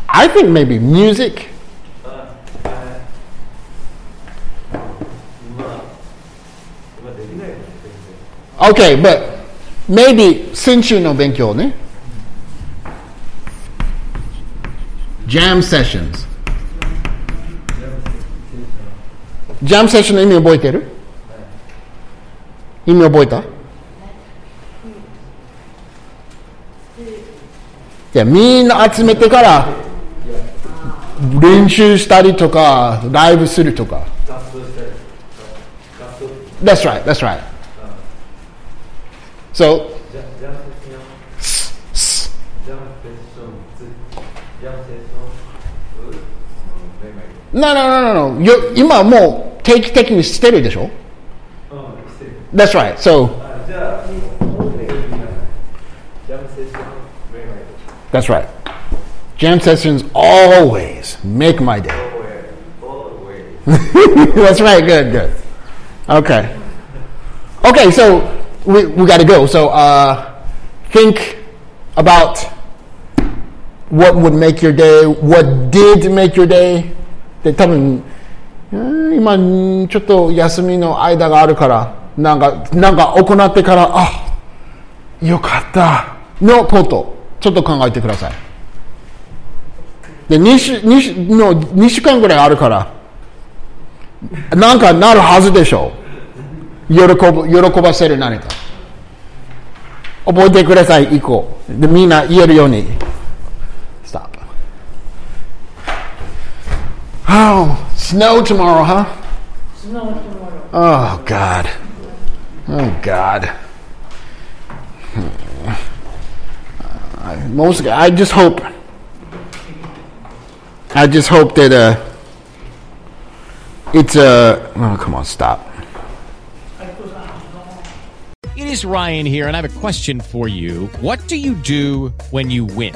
I think maybe music. 今できないよね Okay, but maybe 先週の勉強ね。Jam sessions. ジャンションの意味覚えてる？意味覚えた？いやみんな集めてから練習したりとかライブするとか。That's right, that's right. So No, no, no, no, no. 今もう定期的にしてるでしょうんしてる That's right. So, あじゃあジャムセッションメガイ that's right. Jam sessions always make my day. that's right. Good, good. Okay. Okay, so we, we got to go. So uh, think about what would make your day, what did make your day. で多分うん 今ちょっと休みの間があるからなんかなんか行ってからあよかったのことちょっと考えてください。で 2, 週 2, 週の2週間ぐらいあるからなんかなるはずでしょう。喜ぶ喜ばせる何か。覚えてください以降。でみんな言えるように。Oh, snow tomorrow, huh? Snow tomorrow. Oh God. Oh God. Hmm. I, most I just hope I just hope that uh it's uh oh come on stop. It is Ryan here, and I have a question for you. What do you do when you win?